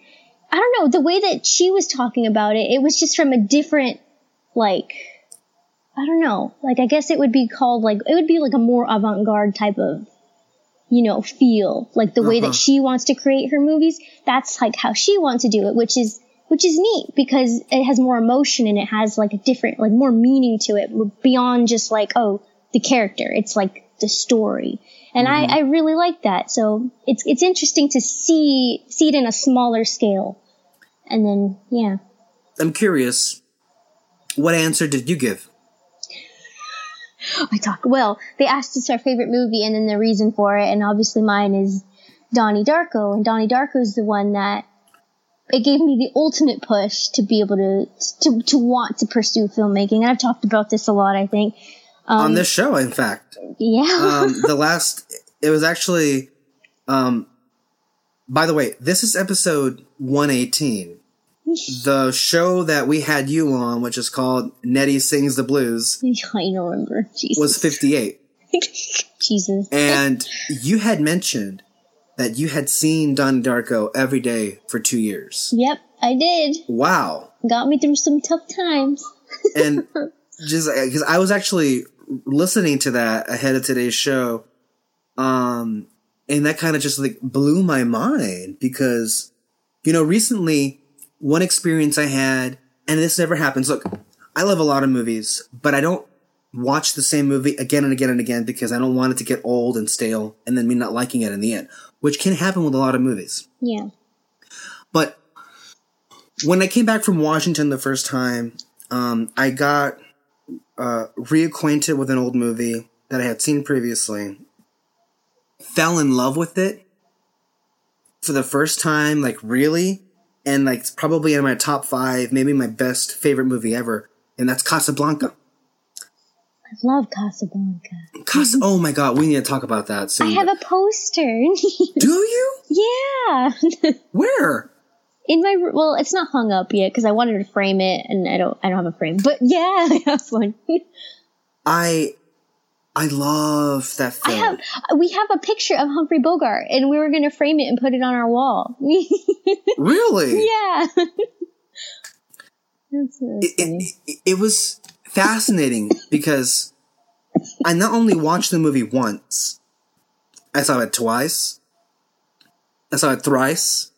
I don't know, the way that she was talking about it, it was just from a different, like, I don't know, like, I guess it would be called, like, it would be like a more avant garde type of, you know, feel. Like the way Uh-huh. that she wants to create her movies, that's like how she wants to do it, which is, which is neat because it has more emotion and it has like a different, like more meaning to it beyond just like, oh, the character. It's like the story. And I, I really like that. So it's, it's interesting to see, see it in a smaller scale. And then, yeah. I'm curious. What answer did you give? I talk, well, they asked us our favorite movie and then the reason for it. And obviously mine is Donnie Darko. And Donnie Darko is the one that it gave me the ultimate push to be able to, to, to want to pursue filmmaking. And I've talked about this a lot, I think. Um, On this show, in fact. Yeah. um, <laughs> the last it was actually um by the way this is episode 118 the show that we had you on which is called neri sings the blues <laughs> I don't remember. Jesus. was 58 <laughs> Jesus. and you had mentioned that you had seen Donnie Darko every day for two years Yep, I did. wow Got me through some tough times. and <laughs> just because I was actually listening to that ahead of today's show, um, and that kind of just like blew my mind because, you know, recently one experience I had, and this never happens. Look, I love a lot of movies, but I don't watch the same movie again and again and again because I don't want it to get old and stale and then me not liking it in the end, which can happen with a lot of movies. Yeah. But when I came back from Washington the first time, um, I got uh, reacquainted with an old movie that I had seen previously. Fell in love with it for the first time, like really, and like it's probably in my top five, maybe my best favorite movie ever, and that's Casablanca. I love Casablanca. Cas- oh my god, we need to talk about that soon. I have a poster. <laughs> Do you? yeah. <laughs> Where? In my well, it's not hung up yet because I wanted to frame it, and I don't. I don't have a frame. But yeah, <laughs> I have one. I I love that I film. have. We have a picture of Humphrey Bogart, and we were gonna frame it and put it on our wall. <laughs> really? yeah. <laughs> That's it, it, it was fascinating because I not only watched the movie once, I saw it twice, I saw it thrice,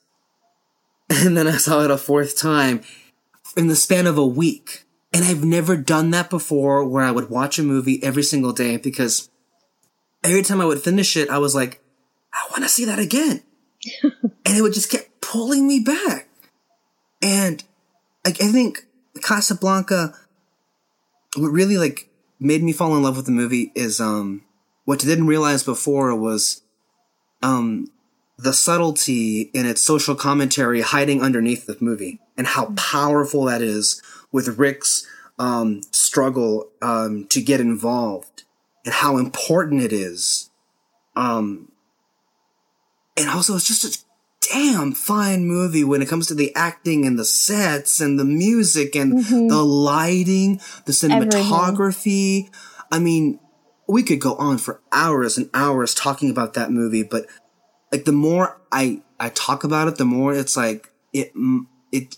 <laughs> and then I saw it a fourth time in the span of a week. And I've never done that before where I would watch a movie every single day because every time I would finish it, I was like, I want to see that again. <laughs> and it would just keep pulling me back. And like, I think Casablanca, what really like made me fall in love with the movie is, um, what I didn't realize before was, um, the subtlety in its social commentary hiding underneath the movie and how powerful that is with Rick's, um, struggle, um, to get involved and how important it is. Um, and also it's just a damn fine movie when it comes to the acting and the sets and the music and the lighting, the cinematography. I mean, we could go on for hours and hours talking about that movie, but like the more I I talk about it, the more it's like it it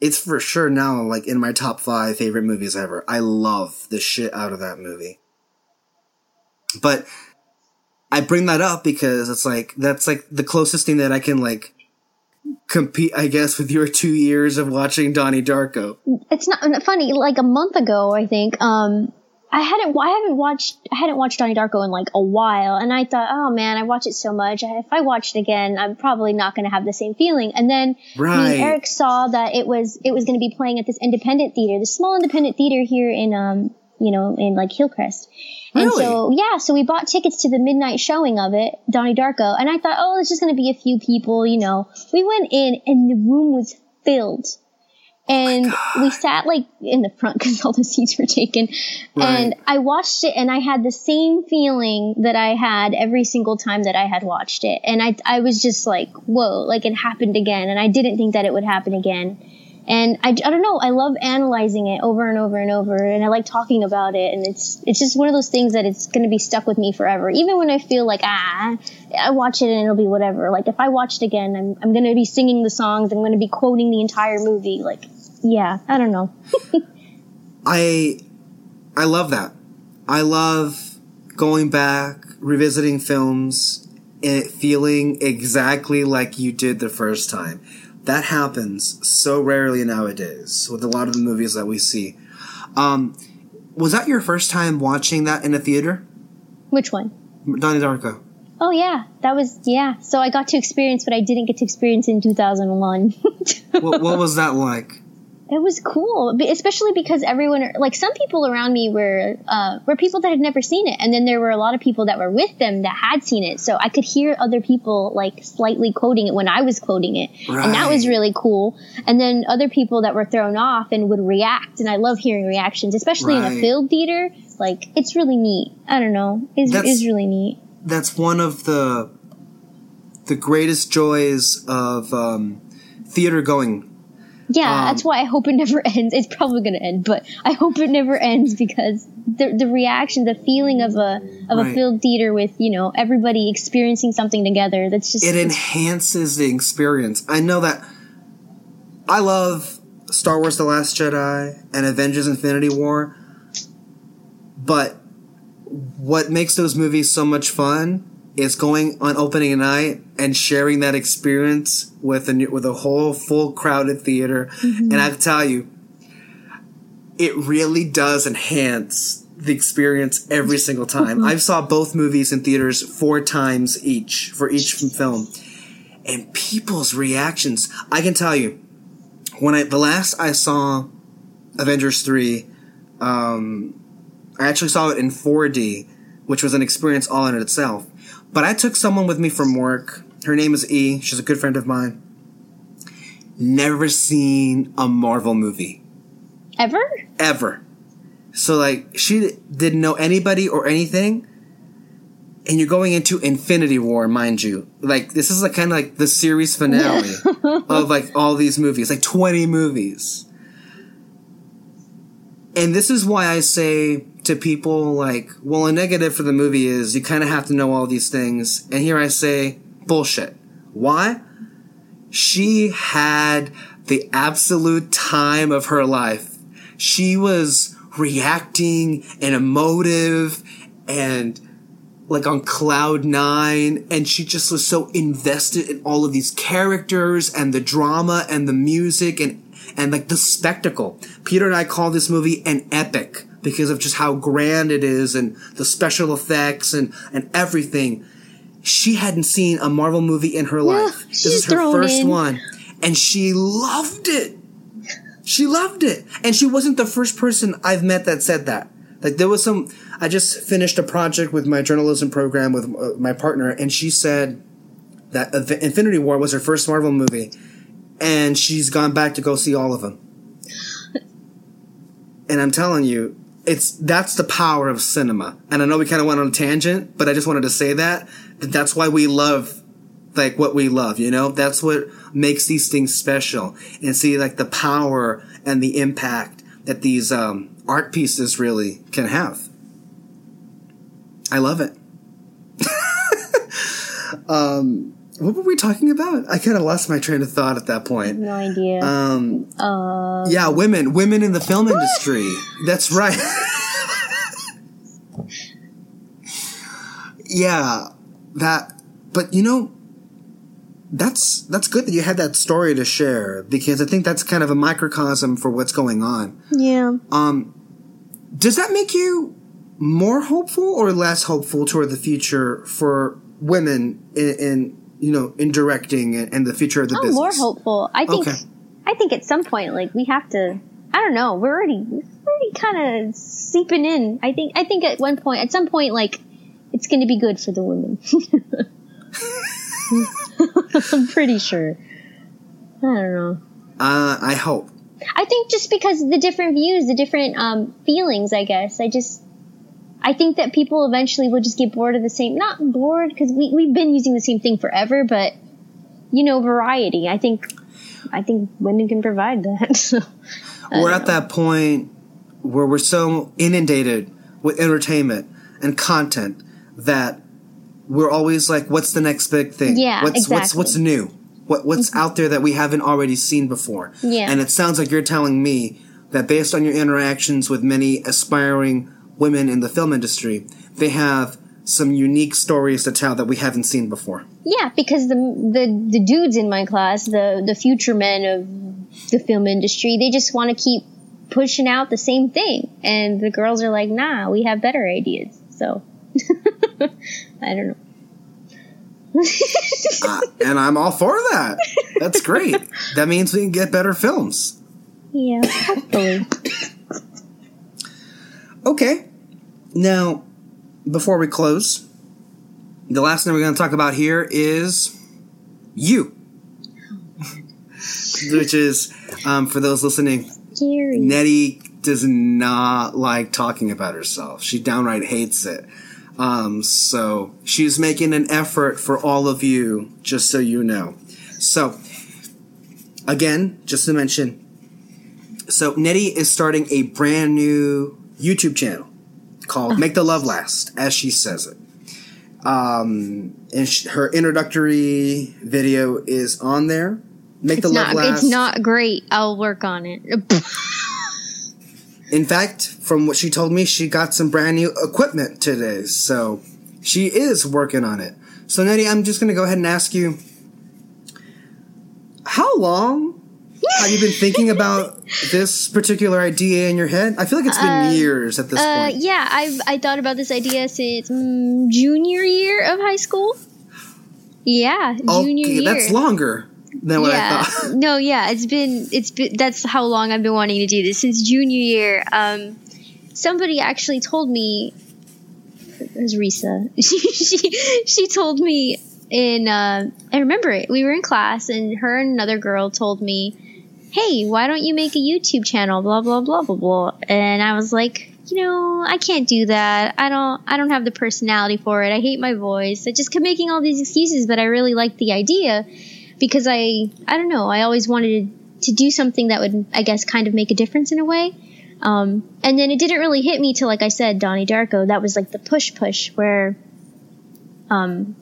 it's for sure now like in my top five favorite movies ever. I love the shit out of that movie. But I bring that up because it's like that's like the closest thing that I can like compete, I guess, with your two years of watching Donnie Darko. It's not funny. Like a month ago, I think. Um, I hadn't. I haven't watched. I hadn't watched Donnie Darko in like a while, and I thought, oh man, I watch it so much. If I watch it again, I'm probably not going to have the same feeling. And then right. and Eric saw that it was it was going to be playing at this independent theater, the small independent theater here in um you know in like Hillcrest. And Really? so yeah, so we bought tickets to the midnight showing of it, Donnie Darko, and I thought, oh, it's just going to be a few people, you know. We went in, and the room was filled. And we sat like in the front because all the seats were taken. And I watched it and I had the same feeling that I had every single time that I had watched it. And I, I was just like, whoa, like it happened again. And I didn't think that it would happen again. And I, I don't know, I love analyzing it over and over and over. And I like talking about it. And it's, it's just one of those things that it's going to be stuck with me forever. Even when I feel like, ah, I watch it and it'll be whatever. Like if I watch it again, I'm, I'm going to be singing the songs. I'm going to be quoting the entire movie. Like, yeah, I don't know. <laughs> I I love that. I love going back, revisiting films, and it feeling exactly like you did the first time. That happens so rarely nowadays with a lot of the movies that we see. Um, was that your first time watching that in a theater, Which one? Donnie Darko? Oh yeah, that was yeah. So I got to experience what I didn't get to experience in 2001. <laughs> what, what was that like? It was cool, especially because everyone, like some people around me were, uh, were people that had never seen it. And then there were a lot of people that were with them that had seen it. So I could hear other people like slightly quoting it when I was quoting it. And that was really cool. And then other people that were thrown off and would react. And I love hearing reactions, especially in a field theater. Like it's really neat. I don't know. It's, it's really neat. that's one of the the greatest joys of um, theater going. Yeah, Um, that's why I hope it never <laughs> ends. It's probably going to end, but I hope it never ends because the the reaction, the feeling of a of a Right. field theater with you know everybody experiencing something together. That's just It enhances the experience. I know that I love Star Wars: The Last Jedi and Avengers: Infinity War, but what makes those movies so much fun is going on opening night and sharing that experience with a new, with a whole full crowded theater. And I can tell you, it really does enhance the experience every single time. I saw both movies in theaters four times each for each film, and people's reactions. I can tell you, when I the last I saw Avengers three, um, I actually saw it in 4D, which was an experience all in itself. But I took someone with me from work. Her name is E. She's a good friend of mine. Never seen a Marvel movie ever. ever. So like she didn't know anybody or anything. And you're going into Infinity War, mind you. Like this is like kind of like the series finale <laughs> of like all these movies, like 20 movies. And this is why I say to people like, well, a negative for the movie is you kind of have to know all these things. And here I say, bullshit. Why? She had the absolute time of her life. She was reacting and emotive and like on cloud nine and she just was so invested in all of these characters and the drama and the music and and like the spectacle peter and i call this movie an epic because of just how grand it is and the special effects and and everything she hadn't seen a marvel movie in her life this is her first in. one and she loved it she loved it. And she wasn't the first person I've met that said that. Like there was some I just finished a project with my journalism program with uh, my partner and she said that Infinity War was her first Marvel movie and she's gone back to go see all of them. and I'm telling you, it's that's the power of cinema. And I know we kind of went on a tangent, but I just wanted to say that, that that's why we love like what we love, you know? That's what makes these things special. And see like the power and the impact that these um, art pieces really can have. I love it. <laughs> um, what were we talking about? I kind of lost my train of thought at that point. No idea. Um, uh, yeah, women, women in the film industry. That's right. <laughs> yeah, that. But you know, that's that's good that you had that story to share because I think that's kind of a microcosm for what's going on. yeah. Um, does that make you more hopeful or less hopeful toward the future for women in, in you know in directing and, and the future of the I'm business? more hopeful. I think. Okay. I think at some point, like we have to. I don't know. We're already we're already kind of seeping in. I think. I think at one point, at some point, like it's going to be good for the women. <laughs> I'm pretty sure. I don't know. Uh, I hope. I think just because the different views, the different um, feelings, I guess. I just, I think that people eventually will just get bored of the same, not bored, because we, we've been using the same thing forever, but, you know, variety. I think, I think women can provide that. <laughs> So, we're at know. that point where we're so inundated with entertainment and content that we're always like, "What's the next big thing? Yeah, what's what's exactly. Mm-hmm. what's new? What what's out there that we haven't already seen before?" Yeah. and it sounds like you're telling me that based on your interactions with many aspiring women in the film industry, they have some unique stories to tell that we haven't seen before. Yeah, because the, the, the dudes in my class, the, the future men of the film industry, they just want to keep pushing out the same thing. And the girls are like, nah, we have better ideas. So, <laughs> I don't know. <laughs> Uh, and I'm all for that. That's great. <laughs> that means we can get better films. Yeah, hopefully. Okay. Now, before we close, the last thing we're going to talk about here is you. <laughs> Which is, um, for those listening, Gary. Neri does not like talking about herself. She downright hates it. Um, so she's making an effort for all of you, just so you know. So, again, just to mention, so Neri is starting a brand new YouTube channel called "Make the Love Last," as she says it. Um, and sh- her introductory video is on there. Make the It's love last. it's not great. I'll work on it. In fact, from what she told me, she got some brand new equipment today, so she is working on it. So, Neri, I'm just going to go ahead and ask you how long have you been thinking about this particular idea in your head? I feel like it's been years at this Uh, point. yeah, I've I thought about this idea since mm, junior year of high school. Yeah, junior okay, year. that's longer than what I thought. <laughs> no, yeah, it's been it's been that's how long I've been wanting to do this since junior year. Um, somebody actually told me it was Risa. <laughs> she she she told me in uh, I remember it. We were in class and her and another girl told me, "Hey, why don't you make a YouTube channel?" Blah blah blah blah blah. And I was like, you know, I can't do that. I don't I don't have the personality for it. I hate my voice. I just kept making all these excuses, but I really liked the idea because I I don't know. I always wanted to do something that would I guess kind of make a difference in a way. Um, and then it didn't really hit me till like I said, Donnie Darko. That was like the push push where um,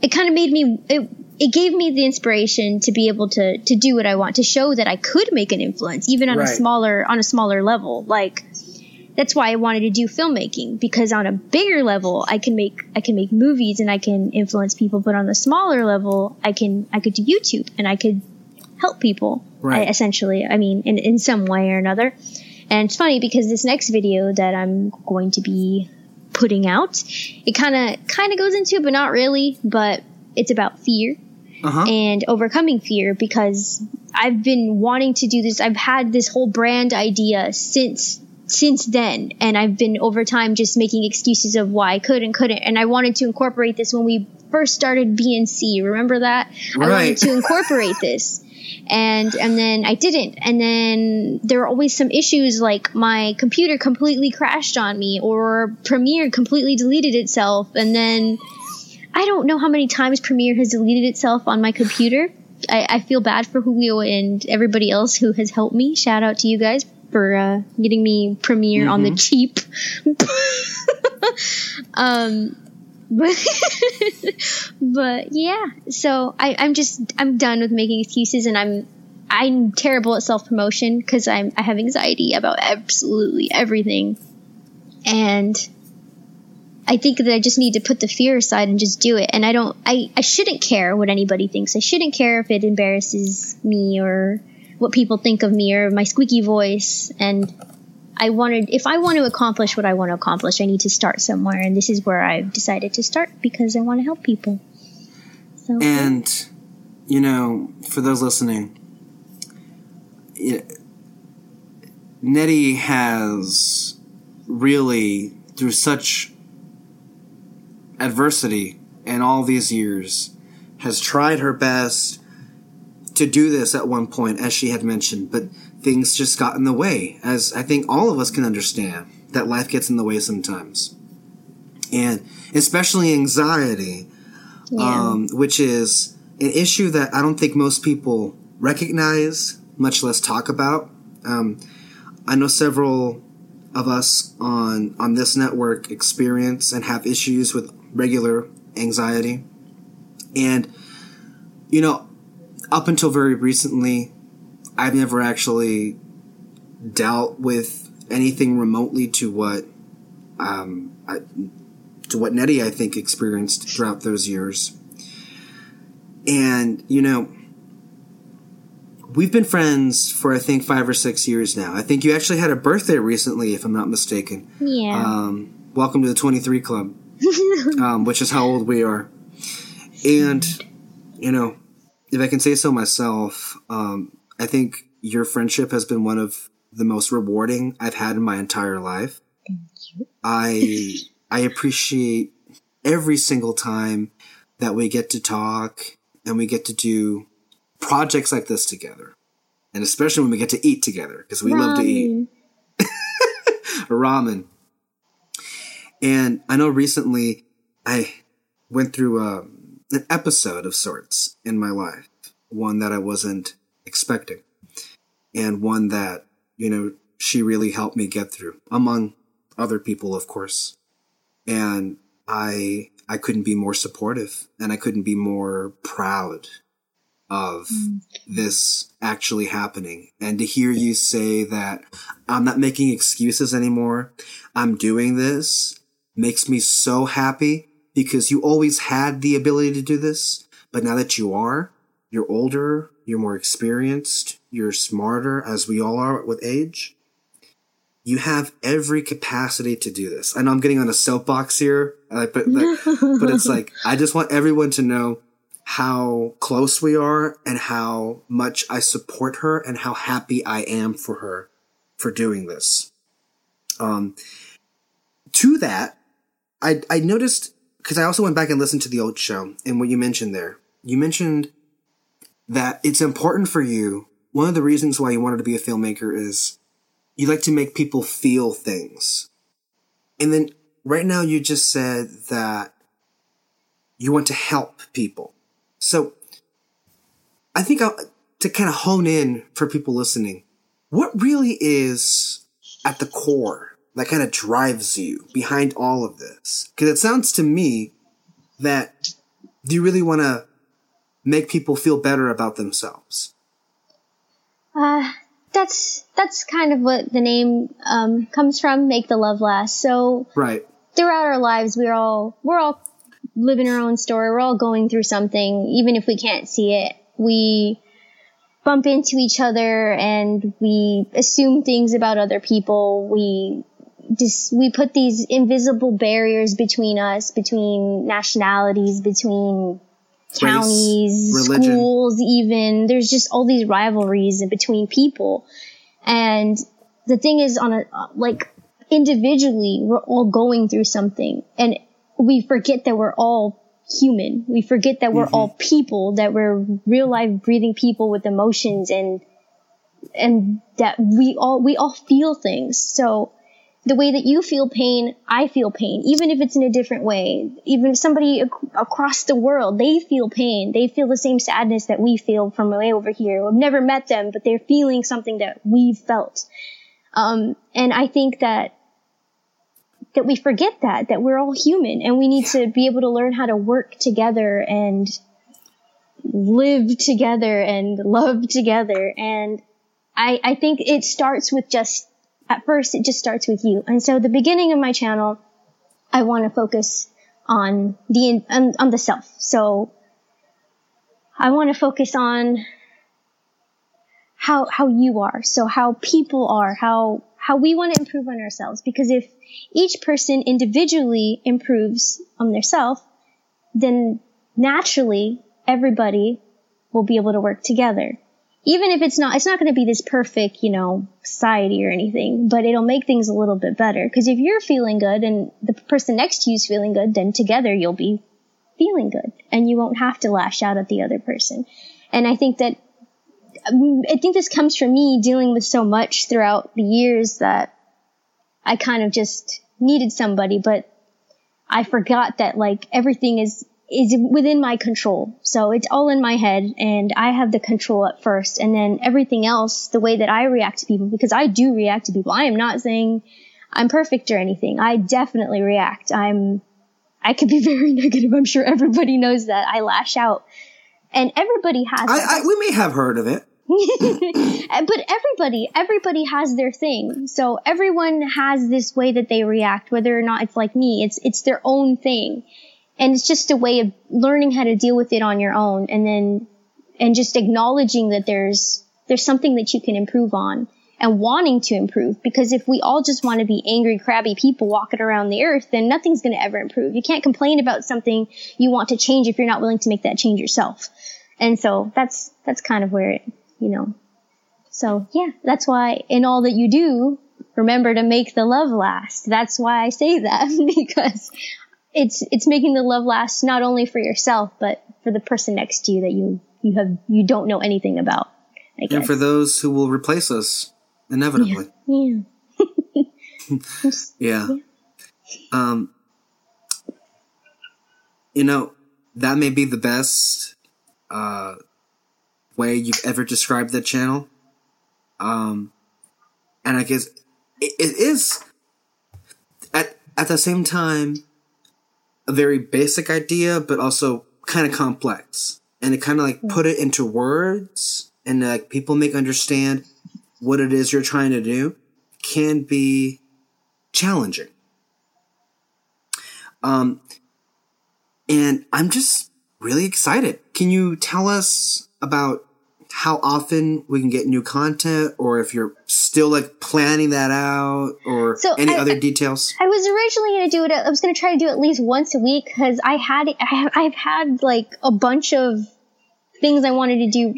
it kind of made me it it gave me the inspiration to be able to to do what I want to show that I could make an influence even on a smaller on a smaller level. Like that's why I wanted to do filmmaking because on a bigger level I can make I can make movies and I can influence people but on the smaller level I can I could do YouTube and I could help people Right. I- essentially. I mean in in some way or another. And it's funny because this next video that I'm going to be putting out it kind of kind of goes into it but not really. But it's about fear Uh huh. and overcoming fear because I've been wanting to do this. I've had this whole brand idea since since then, and I've been over time just making excuses of why I could and couldn't, and I wanted to incorporate this when we first started BNC. Remember that? I wanted to incorporate this. And and then I didn't. And then there were always some issues like my computer completely crashed on me or Premiere completely deleted itself and then I don't know how many times Premiere has deleted itself on my computer. I, I feel bad for Julio and everybody else who has helped me. Shout out to you guys for uh, getting me Premiere on the cheap. <laughs> um, but <laughs> but yeah. So I, I'm just I'm done with making excuses, and I'm I'm terrible at self promotion because I'm I have anxiety about absolutely everything, and I think that I just need to put the fear aside and just do it. And I don't I I shouldn't care what anybody thinks. I shouldn't care if it embarrasses me or what people think of me or my squeaky voice. And I wanted if I want to accomplish what I want to accomplish, I need to start somewhere. And this is where I've decided to start because I want to help people. So and you know, for those listening Neri has really, through such adversity in all these years, has tried her best to do this at one point, as she had mentioned, but things just got in the way, as I think all of us can understand that life gets in the way sometimes. And especially anxiety, yeah. um, which is an issue that I don't think most people recognize much less talk about. Um, I know several of us on on this network experience and have issues with regular anxiety, and you know, up until very recently, I've never actually dealt with anything remotely to what um, I, to what Neri I think experienced throughout those years, and you know we've been friends for I think five or six years now. I think you actually had a birthday recently, if I'm not mistaken. Yeah. Um, welcome to the 23 Club, <laughs> um, which is how old we are. And you know, if I can say so myself, um, I think your friendship has been one of the most rewarding I've had in my entire life. Thank you. I I appreciate every single time that we get to talk and we get to do projects like this together. And especially when we get to eat together, because we Ramen. love to eat. Ramen. <laughs> And I know recently I went through a, um, an episode of sorts in my life, one that I wasn't expecting, and one that, you know, she really helped me get through, among other people, of course. And I I couldn't be more supportive and I couldn't be more proud of mm. this actually happening. And to hear you say that I'm not making excuses anymore, I'm doing this makes me so happy because you always had the ability to do this. But now that you are, you're older, you're more experienced, you're smarter, as we all are with age. You have every capacity to do this. I know I'm getting on a soapbox here, but, <laughs> but it's like, I just want everyone to know how close we are and how much I support her and how happy I am for her for doing this. Um, to that, I, I noticed, because I also went back and listened to the old show and what you mentioned there. You mentioned that it's important for you. One of the reasons why you wanted to be a filmmaker is you like to make people feel things. And then right now you just said that you want to help people. So I think I'll, to kind of hone in for people listening, what really is at the core that kind of drives you behind all of this? Because it sounds to me that do you really want to make people feel better about themselves? Uh, that's that's kind of what the name um, comes from. Make the love last. So right throughout our lives, we're all we're all living our own story. We're all going through something, even if we can't see it. We bump into each other and we assume things about other people. We just, we put these invisible barriers between us, between nationalities, between counties, Race, schools, even. There's just all these rivalries between people. And the thing is on a, like, individually, we're all going through something. And we forget that we're all human. We forget that we're mm-hmm. all people, that we're real life breathing people with emotions and, and that we all, we all feel things. So the way that you feel pain, I feel pain, even if it's in a different way. Even if somebody ac- across the world, they feel pain. They feel the same sadness that we feel from way over here. We've never met them, but they're feeling something that we've felt. Um, and I think that that we forget that that we're all human and we need to be able to learn how to work together and live together and love together and I, I think it starts with just at first it just starts with you. And so the beginning of my channel i want to focus on the on, on the self. So i want to focus on how how you are. So how people are how how we want to improve on ourselves. Because if each person individually improves on their self then naturally everybody will be able to work together even if it's not it's not going to be this perfect you know society or anything but it'll make things a little bit better. Because if you're feeling good and the person next to you is feeling good then together you'll be feeling good and you won't have to lash out at the other person. And i think that i think this comes from me dealing with so much throughout the years that i kind of just needed somebody but i forgot that like everything is is within my control. So it's all in my head and I have the control at first and then everything else, the way that I react to people, because I do react to people. I am not saying I'm perfect or anything. I definitely react. I'm, I could be <laughs> very negative. I'm sure everybody knows that. I lash out and everybody has. I, I, we may have heard of it. <laughs> but everybody, everybody has their thing. So everyone has this way that they react, whether or not it's like me. It's, it's their own thing and it's just a way of learning how to deal with it on your own and then and just acknowledging that there's there's something that you can improve on and wanting to improve. Because if we all just want to be angry crabby people walking around the earth then nothing's going to ever improve. You can't complain about something you want to change if you're not willing to make that change yourself. And so that's that's kind of where it you know. So yeah that's why in all that you do remember to make the love last. That's why i say that <laughs> because it's it's making the love last not only for yourself but for the person next to you that you you have you don't know anything about. And for those who will replace us inevitably. Yeah. <laughs> Yeah. yeah. Um you know, that may be the best uh way you've ever described the channel. Um and I guess it, it is at at the same time a very basic idea, but also kind of complex. And to kind of like put it into words and like people make understand what it is you're trying to do can be challenging. Um, and I'm just really excited. Can you tell us about how often we can get new content or if you're still like planning that out or so any I, other details? I was originally going to do it i was going to try to do it at least once a week because i had I have, i've had like a bunch of things i wanted to do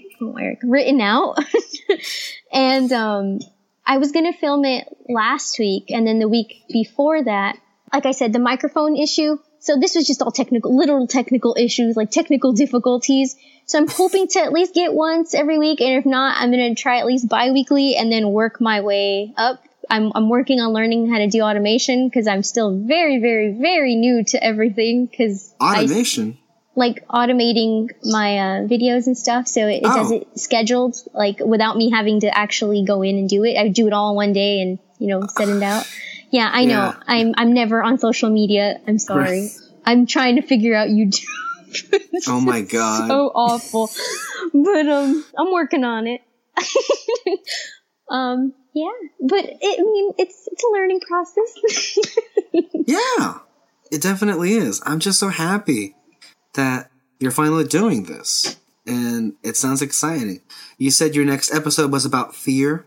written out. <laughs> And um, i was going to film it last week and then the week before that like i said the microphone issue so this was just all technical literal technical issues like technical difficulties so I'm hoping to at least get once every week. And if not, I'm going to try at least bi-weekly and then work my way up. I'm, I'm working on learning how to do automation because I'm still very, very, very new to everything. Cause automation? I, like automating my uh, videos and stuff. So it, it oh. does it scheduled, like without me having to actually go in and do it. I do it all in one day and, you know, send it out. Yeah, I know. Yeah. I'm, I'm never on social media. I'm sorry. I'm trying to figure out YouTube. <laughs> oh my god. so awful. But um I'm working on it. <laughs> um yeah, but it, I mean it's it's a learning process. <laughs> yeah. It definitely is. I'm just so happy that you're finally doing this. And it sounds exciting. You said your next episode was about fear.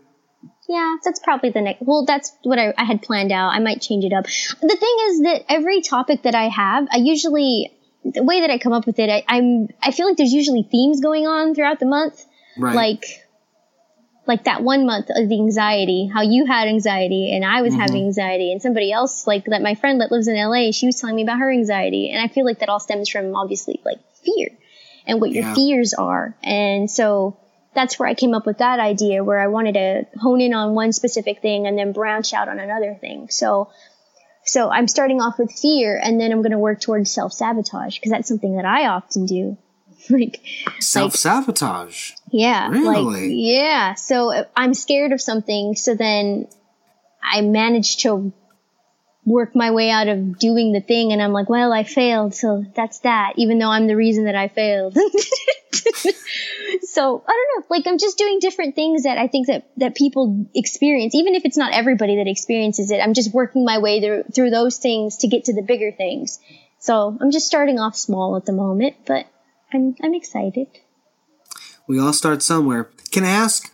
Yeah, that's probably the next. Well, that's what I, I, had planned out. I might change it up. The thing is that every topic that I have, I usually the way that I come up with it, I, I'm I feel like there's usually themes going on throughout the month. Right. Like like that one month of the anxiety, how you had anxiety and I was mm-hmm. having anxiety and somebody else like that my friend that lives in LA, she was telling me about her anxiety. And I feel like that all stems from obviously like fear and what your yeah. fears are. And so that's where I came up with that idea where I wanted to hone in on one specific thing and then branch out on another thing. So so I'm starting off with fear and then I'm going to work towards self sabotage because that's something that I often do. <laughs> like self sabotage. Like, yeah. Really? Like, yeah. So I'm scared of something. So then I manage to work my way out of doing the thing and I'm like, well, I failed, so that's that, even though I'm the reason that I failed. <laughs> <laughs> so I don't know, like I'm just doing different things that I think that, that people experience, even if it's not everybody that experiences it. I'm just working my way through, through those things to get to the bigger things. So I'm just starting off small at the moment, but I'm, I'm excited. We all start somewhere. Can I ask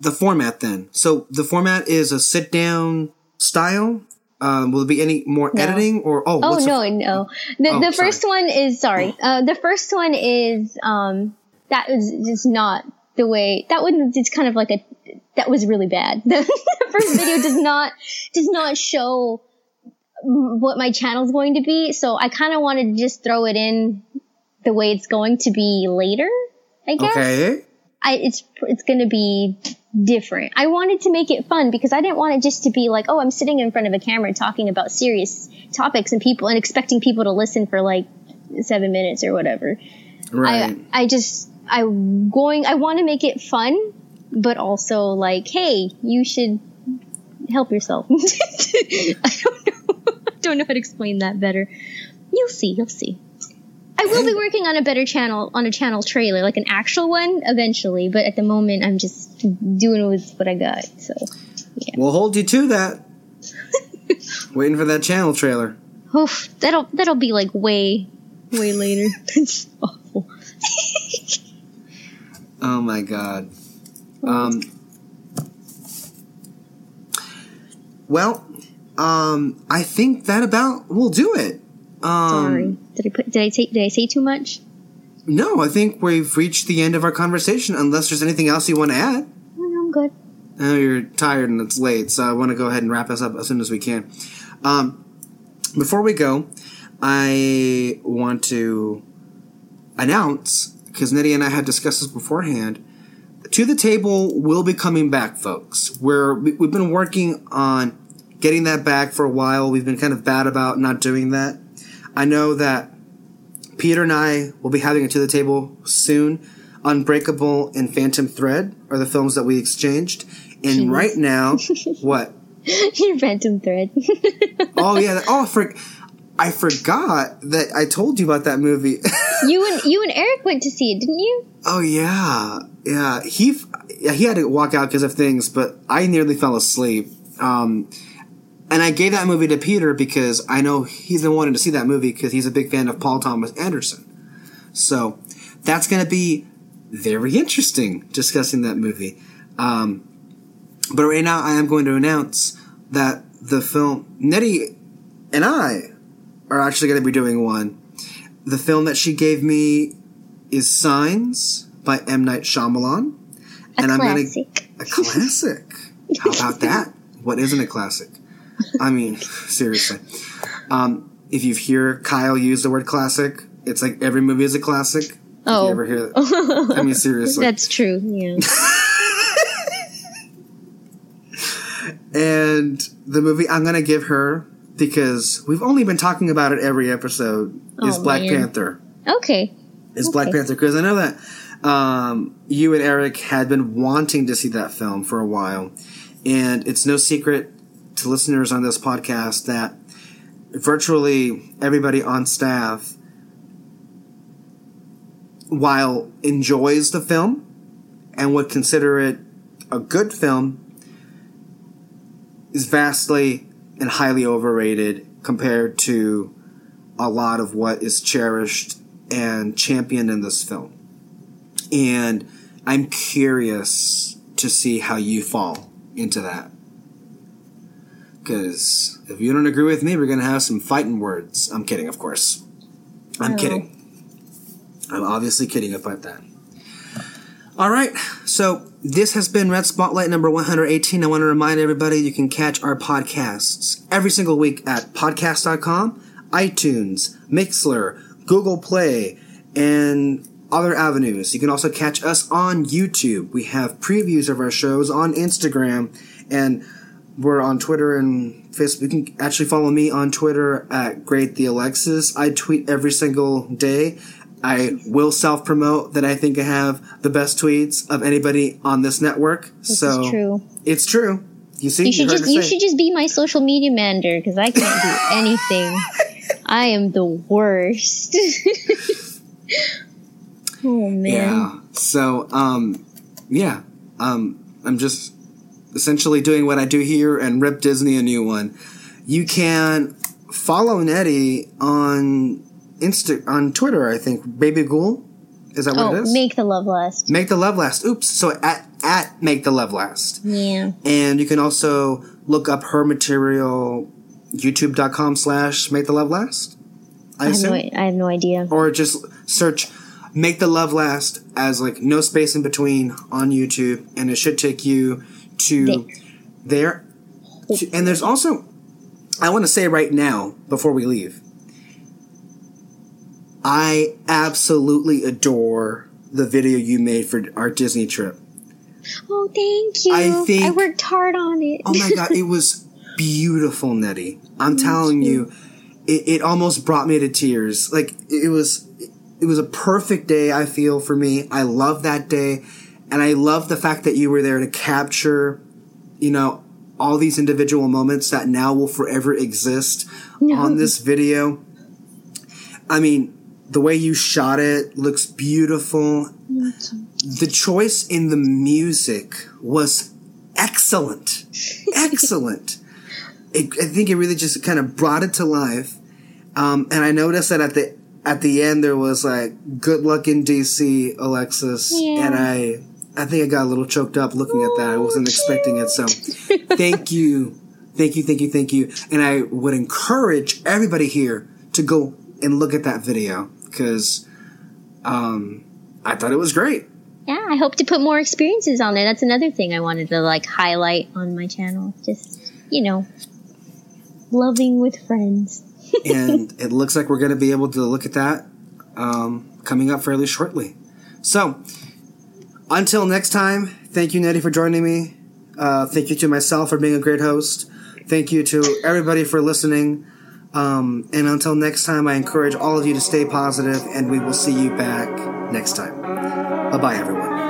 the format then? So the format is a sit down style. Um, will there be any more No. editing or oh? Oh no, the- no. The Oh, the sorry. first one is sorry. Uh, the first one is um that is just not the way that one. It's kind of like a that was really bad. <laughs> The, first video does <laughs> not does not show what my channel's going to be. So I kind of wanted to just throw it in the way it's going to be later. I guess. Okay. I, it's it's gonna be different. I wanted to make it fun because I didn't want it just to be like, oh, I'm sitting in front of a camera talking about serious topics and people and expecting people to listen for like seven minutes or whatever. Right. I I just I going I want to make it fun, but also like, hey, you should help yourself. <laughs> I don't know. <laughs> I don't know how to explain that better. You'll see. You'll see. I will be working on a better channel, on a channel trailer, like an actual one eventually, but at the moment I'm just doing with what I got, so. We'll hold you to that. <laughs> Waiting for that channel trailer. Oof, that'll, that'll be like way, way later. <laughs> That's awful. <laughs> Oh my god. Um. Well, um, I think that about will do it. Um, Sorry. Did I put, did I say, did I say too much? No, I think we've reached the end of our conversation. Unless there's anything else you want to add. No, I'm good. I know you're tired and it's late, so I want to go ahead and wrap us up as soon as we can. Um, before we go, I want to announce because Neri and I had discussed this beforehand. To the table will be coming back, folks. We're we've been working on getting that back for a while. We've been kind of bad about not doing that. I know that Peter and I will be having it to the table soon. Unbreakable and Phantom Thread are the films that we exchanged. And Jeez. right now, <laughs> what? Your phantom thread. <laughs> Oh yeah. Oh, for, I forgot that I told you about that movie. <laughs> you and, you and Eric went to see it, didn't you? oh yeah, yeah. He yeah, he had to walk out because of things, but I nearly fell asleep. Um, and I gave that movie to Peter because I know he's been wanting to see that movie because he's a big fan of Paul Thomas Anderson. So that's going to be very interesting discussing that movie. Um, but right now, I am going to announce that the film Neri and I are actually going to be doing one. The film that she gave me is Signs by M Night Shyamalan, A and I'm going to a classic. How about that? <laughs> What isn't a classic? I mean, seriously. Um, if you hear Kyle use the word classic, it's like every movie is a classic. If Oh. you ever hear that. <laughs> I mean, seriously. That's true, yeah. <laughs> And the movie I'm going to give her, because we've only been talking about it every episode, is Oh, Black man. Panther. Okay. Is Black Panther. Because I know that um, you and Eric had been wanting to see that film for a while. And it's no secret to listeners on this podcast that virtually everybody on staff, while enjoys the film and would consider it a good film, is vastly and highly overrated compared to a lot of what is cherished and championed in this film. And I'm curious to see how you fall into that. Because if you don't agree with me, we're going to have some fighting words. I'm kidding, of course. I'm Oh. kidding. I'm obviously kidding about that. All right, so this has been Red Spotlight number 118. I want to remind everybody you can catch our podcasts every single week at podcast.com, iTunes, Mixlr, Google Play, and other avenues. You can also catch us on YouTube. We have previews of our shows on Instagram, and we're on Twitter and Facebook. You can actually follow me on Twitter at Great the Alexis. I tweet every single day. I will self promote that I think I have the best tweets of anybody on this network. This so true. it's true. You see, You should just you should just be my social media manager because I can't do <laughs> anything. I am the worst. <laughs> oh man. Yeah. So, um, yeah, um, I'm just essentially doing what I do here and rip Disney a new one. You can follow Neri on Insta on Twitter. I think Baby Ghoul. Is that what it Oh, is? make the love last. Make the love last. Oops. So at at Make the Love Last. Yeah. And you can also look up her material, youtube.com slash make the love last. I, I have, assume. no, I have no idea. Or just search make the love last as like no space in between on YouTube and it should take you to there. To- And there's also, I want to say right now before we leave, I absolutely adore the video you made for our Disney trip. Oh, thank you. I think- I worked hard on it. Oh my god, it <laughs> was beautiful, Neri. I'm telling you, it, it almost brought me to tears. Like it was, it was a perfect day. I feel for me. I love that day, and I love the fact that you were there to capture, you know, all these individual moments that now will forever exist on this video. I mean, the way you shot it looks beautiful. The choice in the music was excellent. <laughs> Excellent. It, I think it really just kind of brought it to life. Um, and I noticed that at the at the end there was like "Good luck in DC, Alexis," Yeah. and I I think I got a little choked up looking at that. I wasn't expecting it. So, thank you, thank you, thank you, thank you. And I would encourage everybody here to go and look at that video because um, I thought it was great. yeah, I hope to put more experiences on there. That's another thing I wanted to like highlight on my channel. Just you know, loving with friends. <laughs> and it looks like we're going to be able to look at that um, coming up fairly shortly. So, until next time, thank you, Neri, for joining me. Uh, thank you to myself for being a great host. Thank you to everybody for listening. Um, and until next time, I encourage all of you to stay positive, and we will see you back next time. Bye bye, everyone.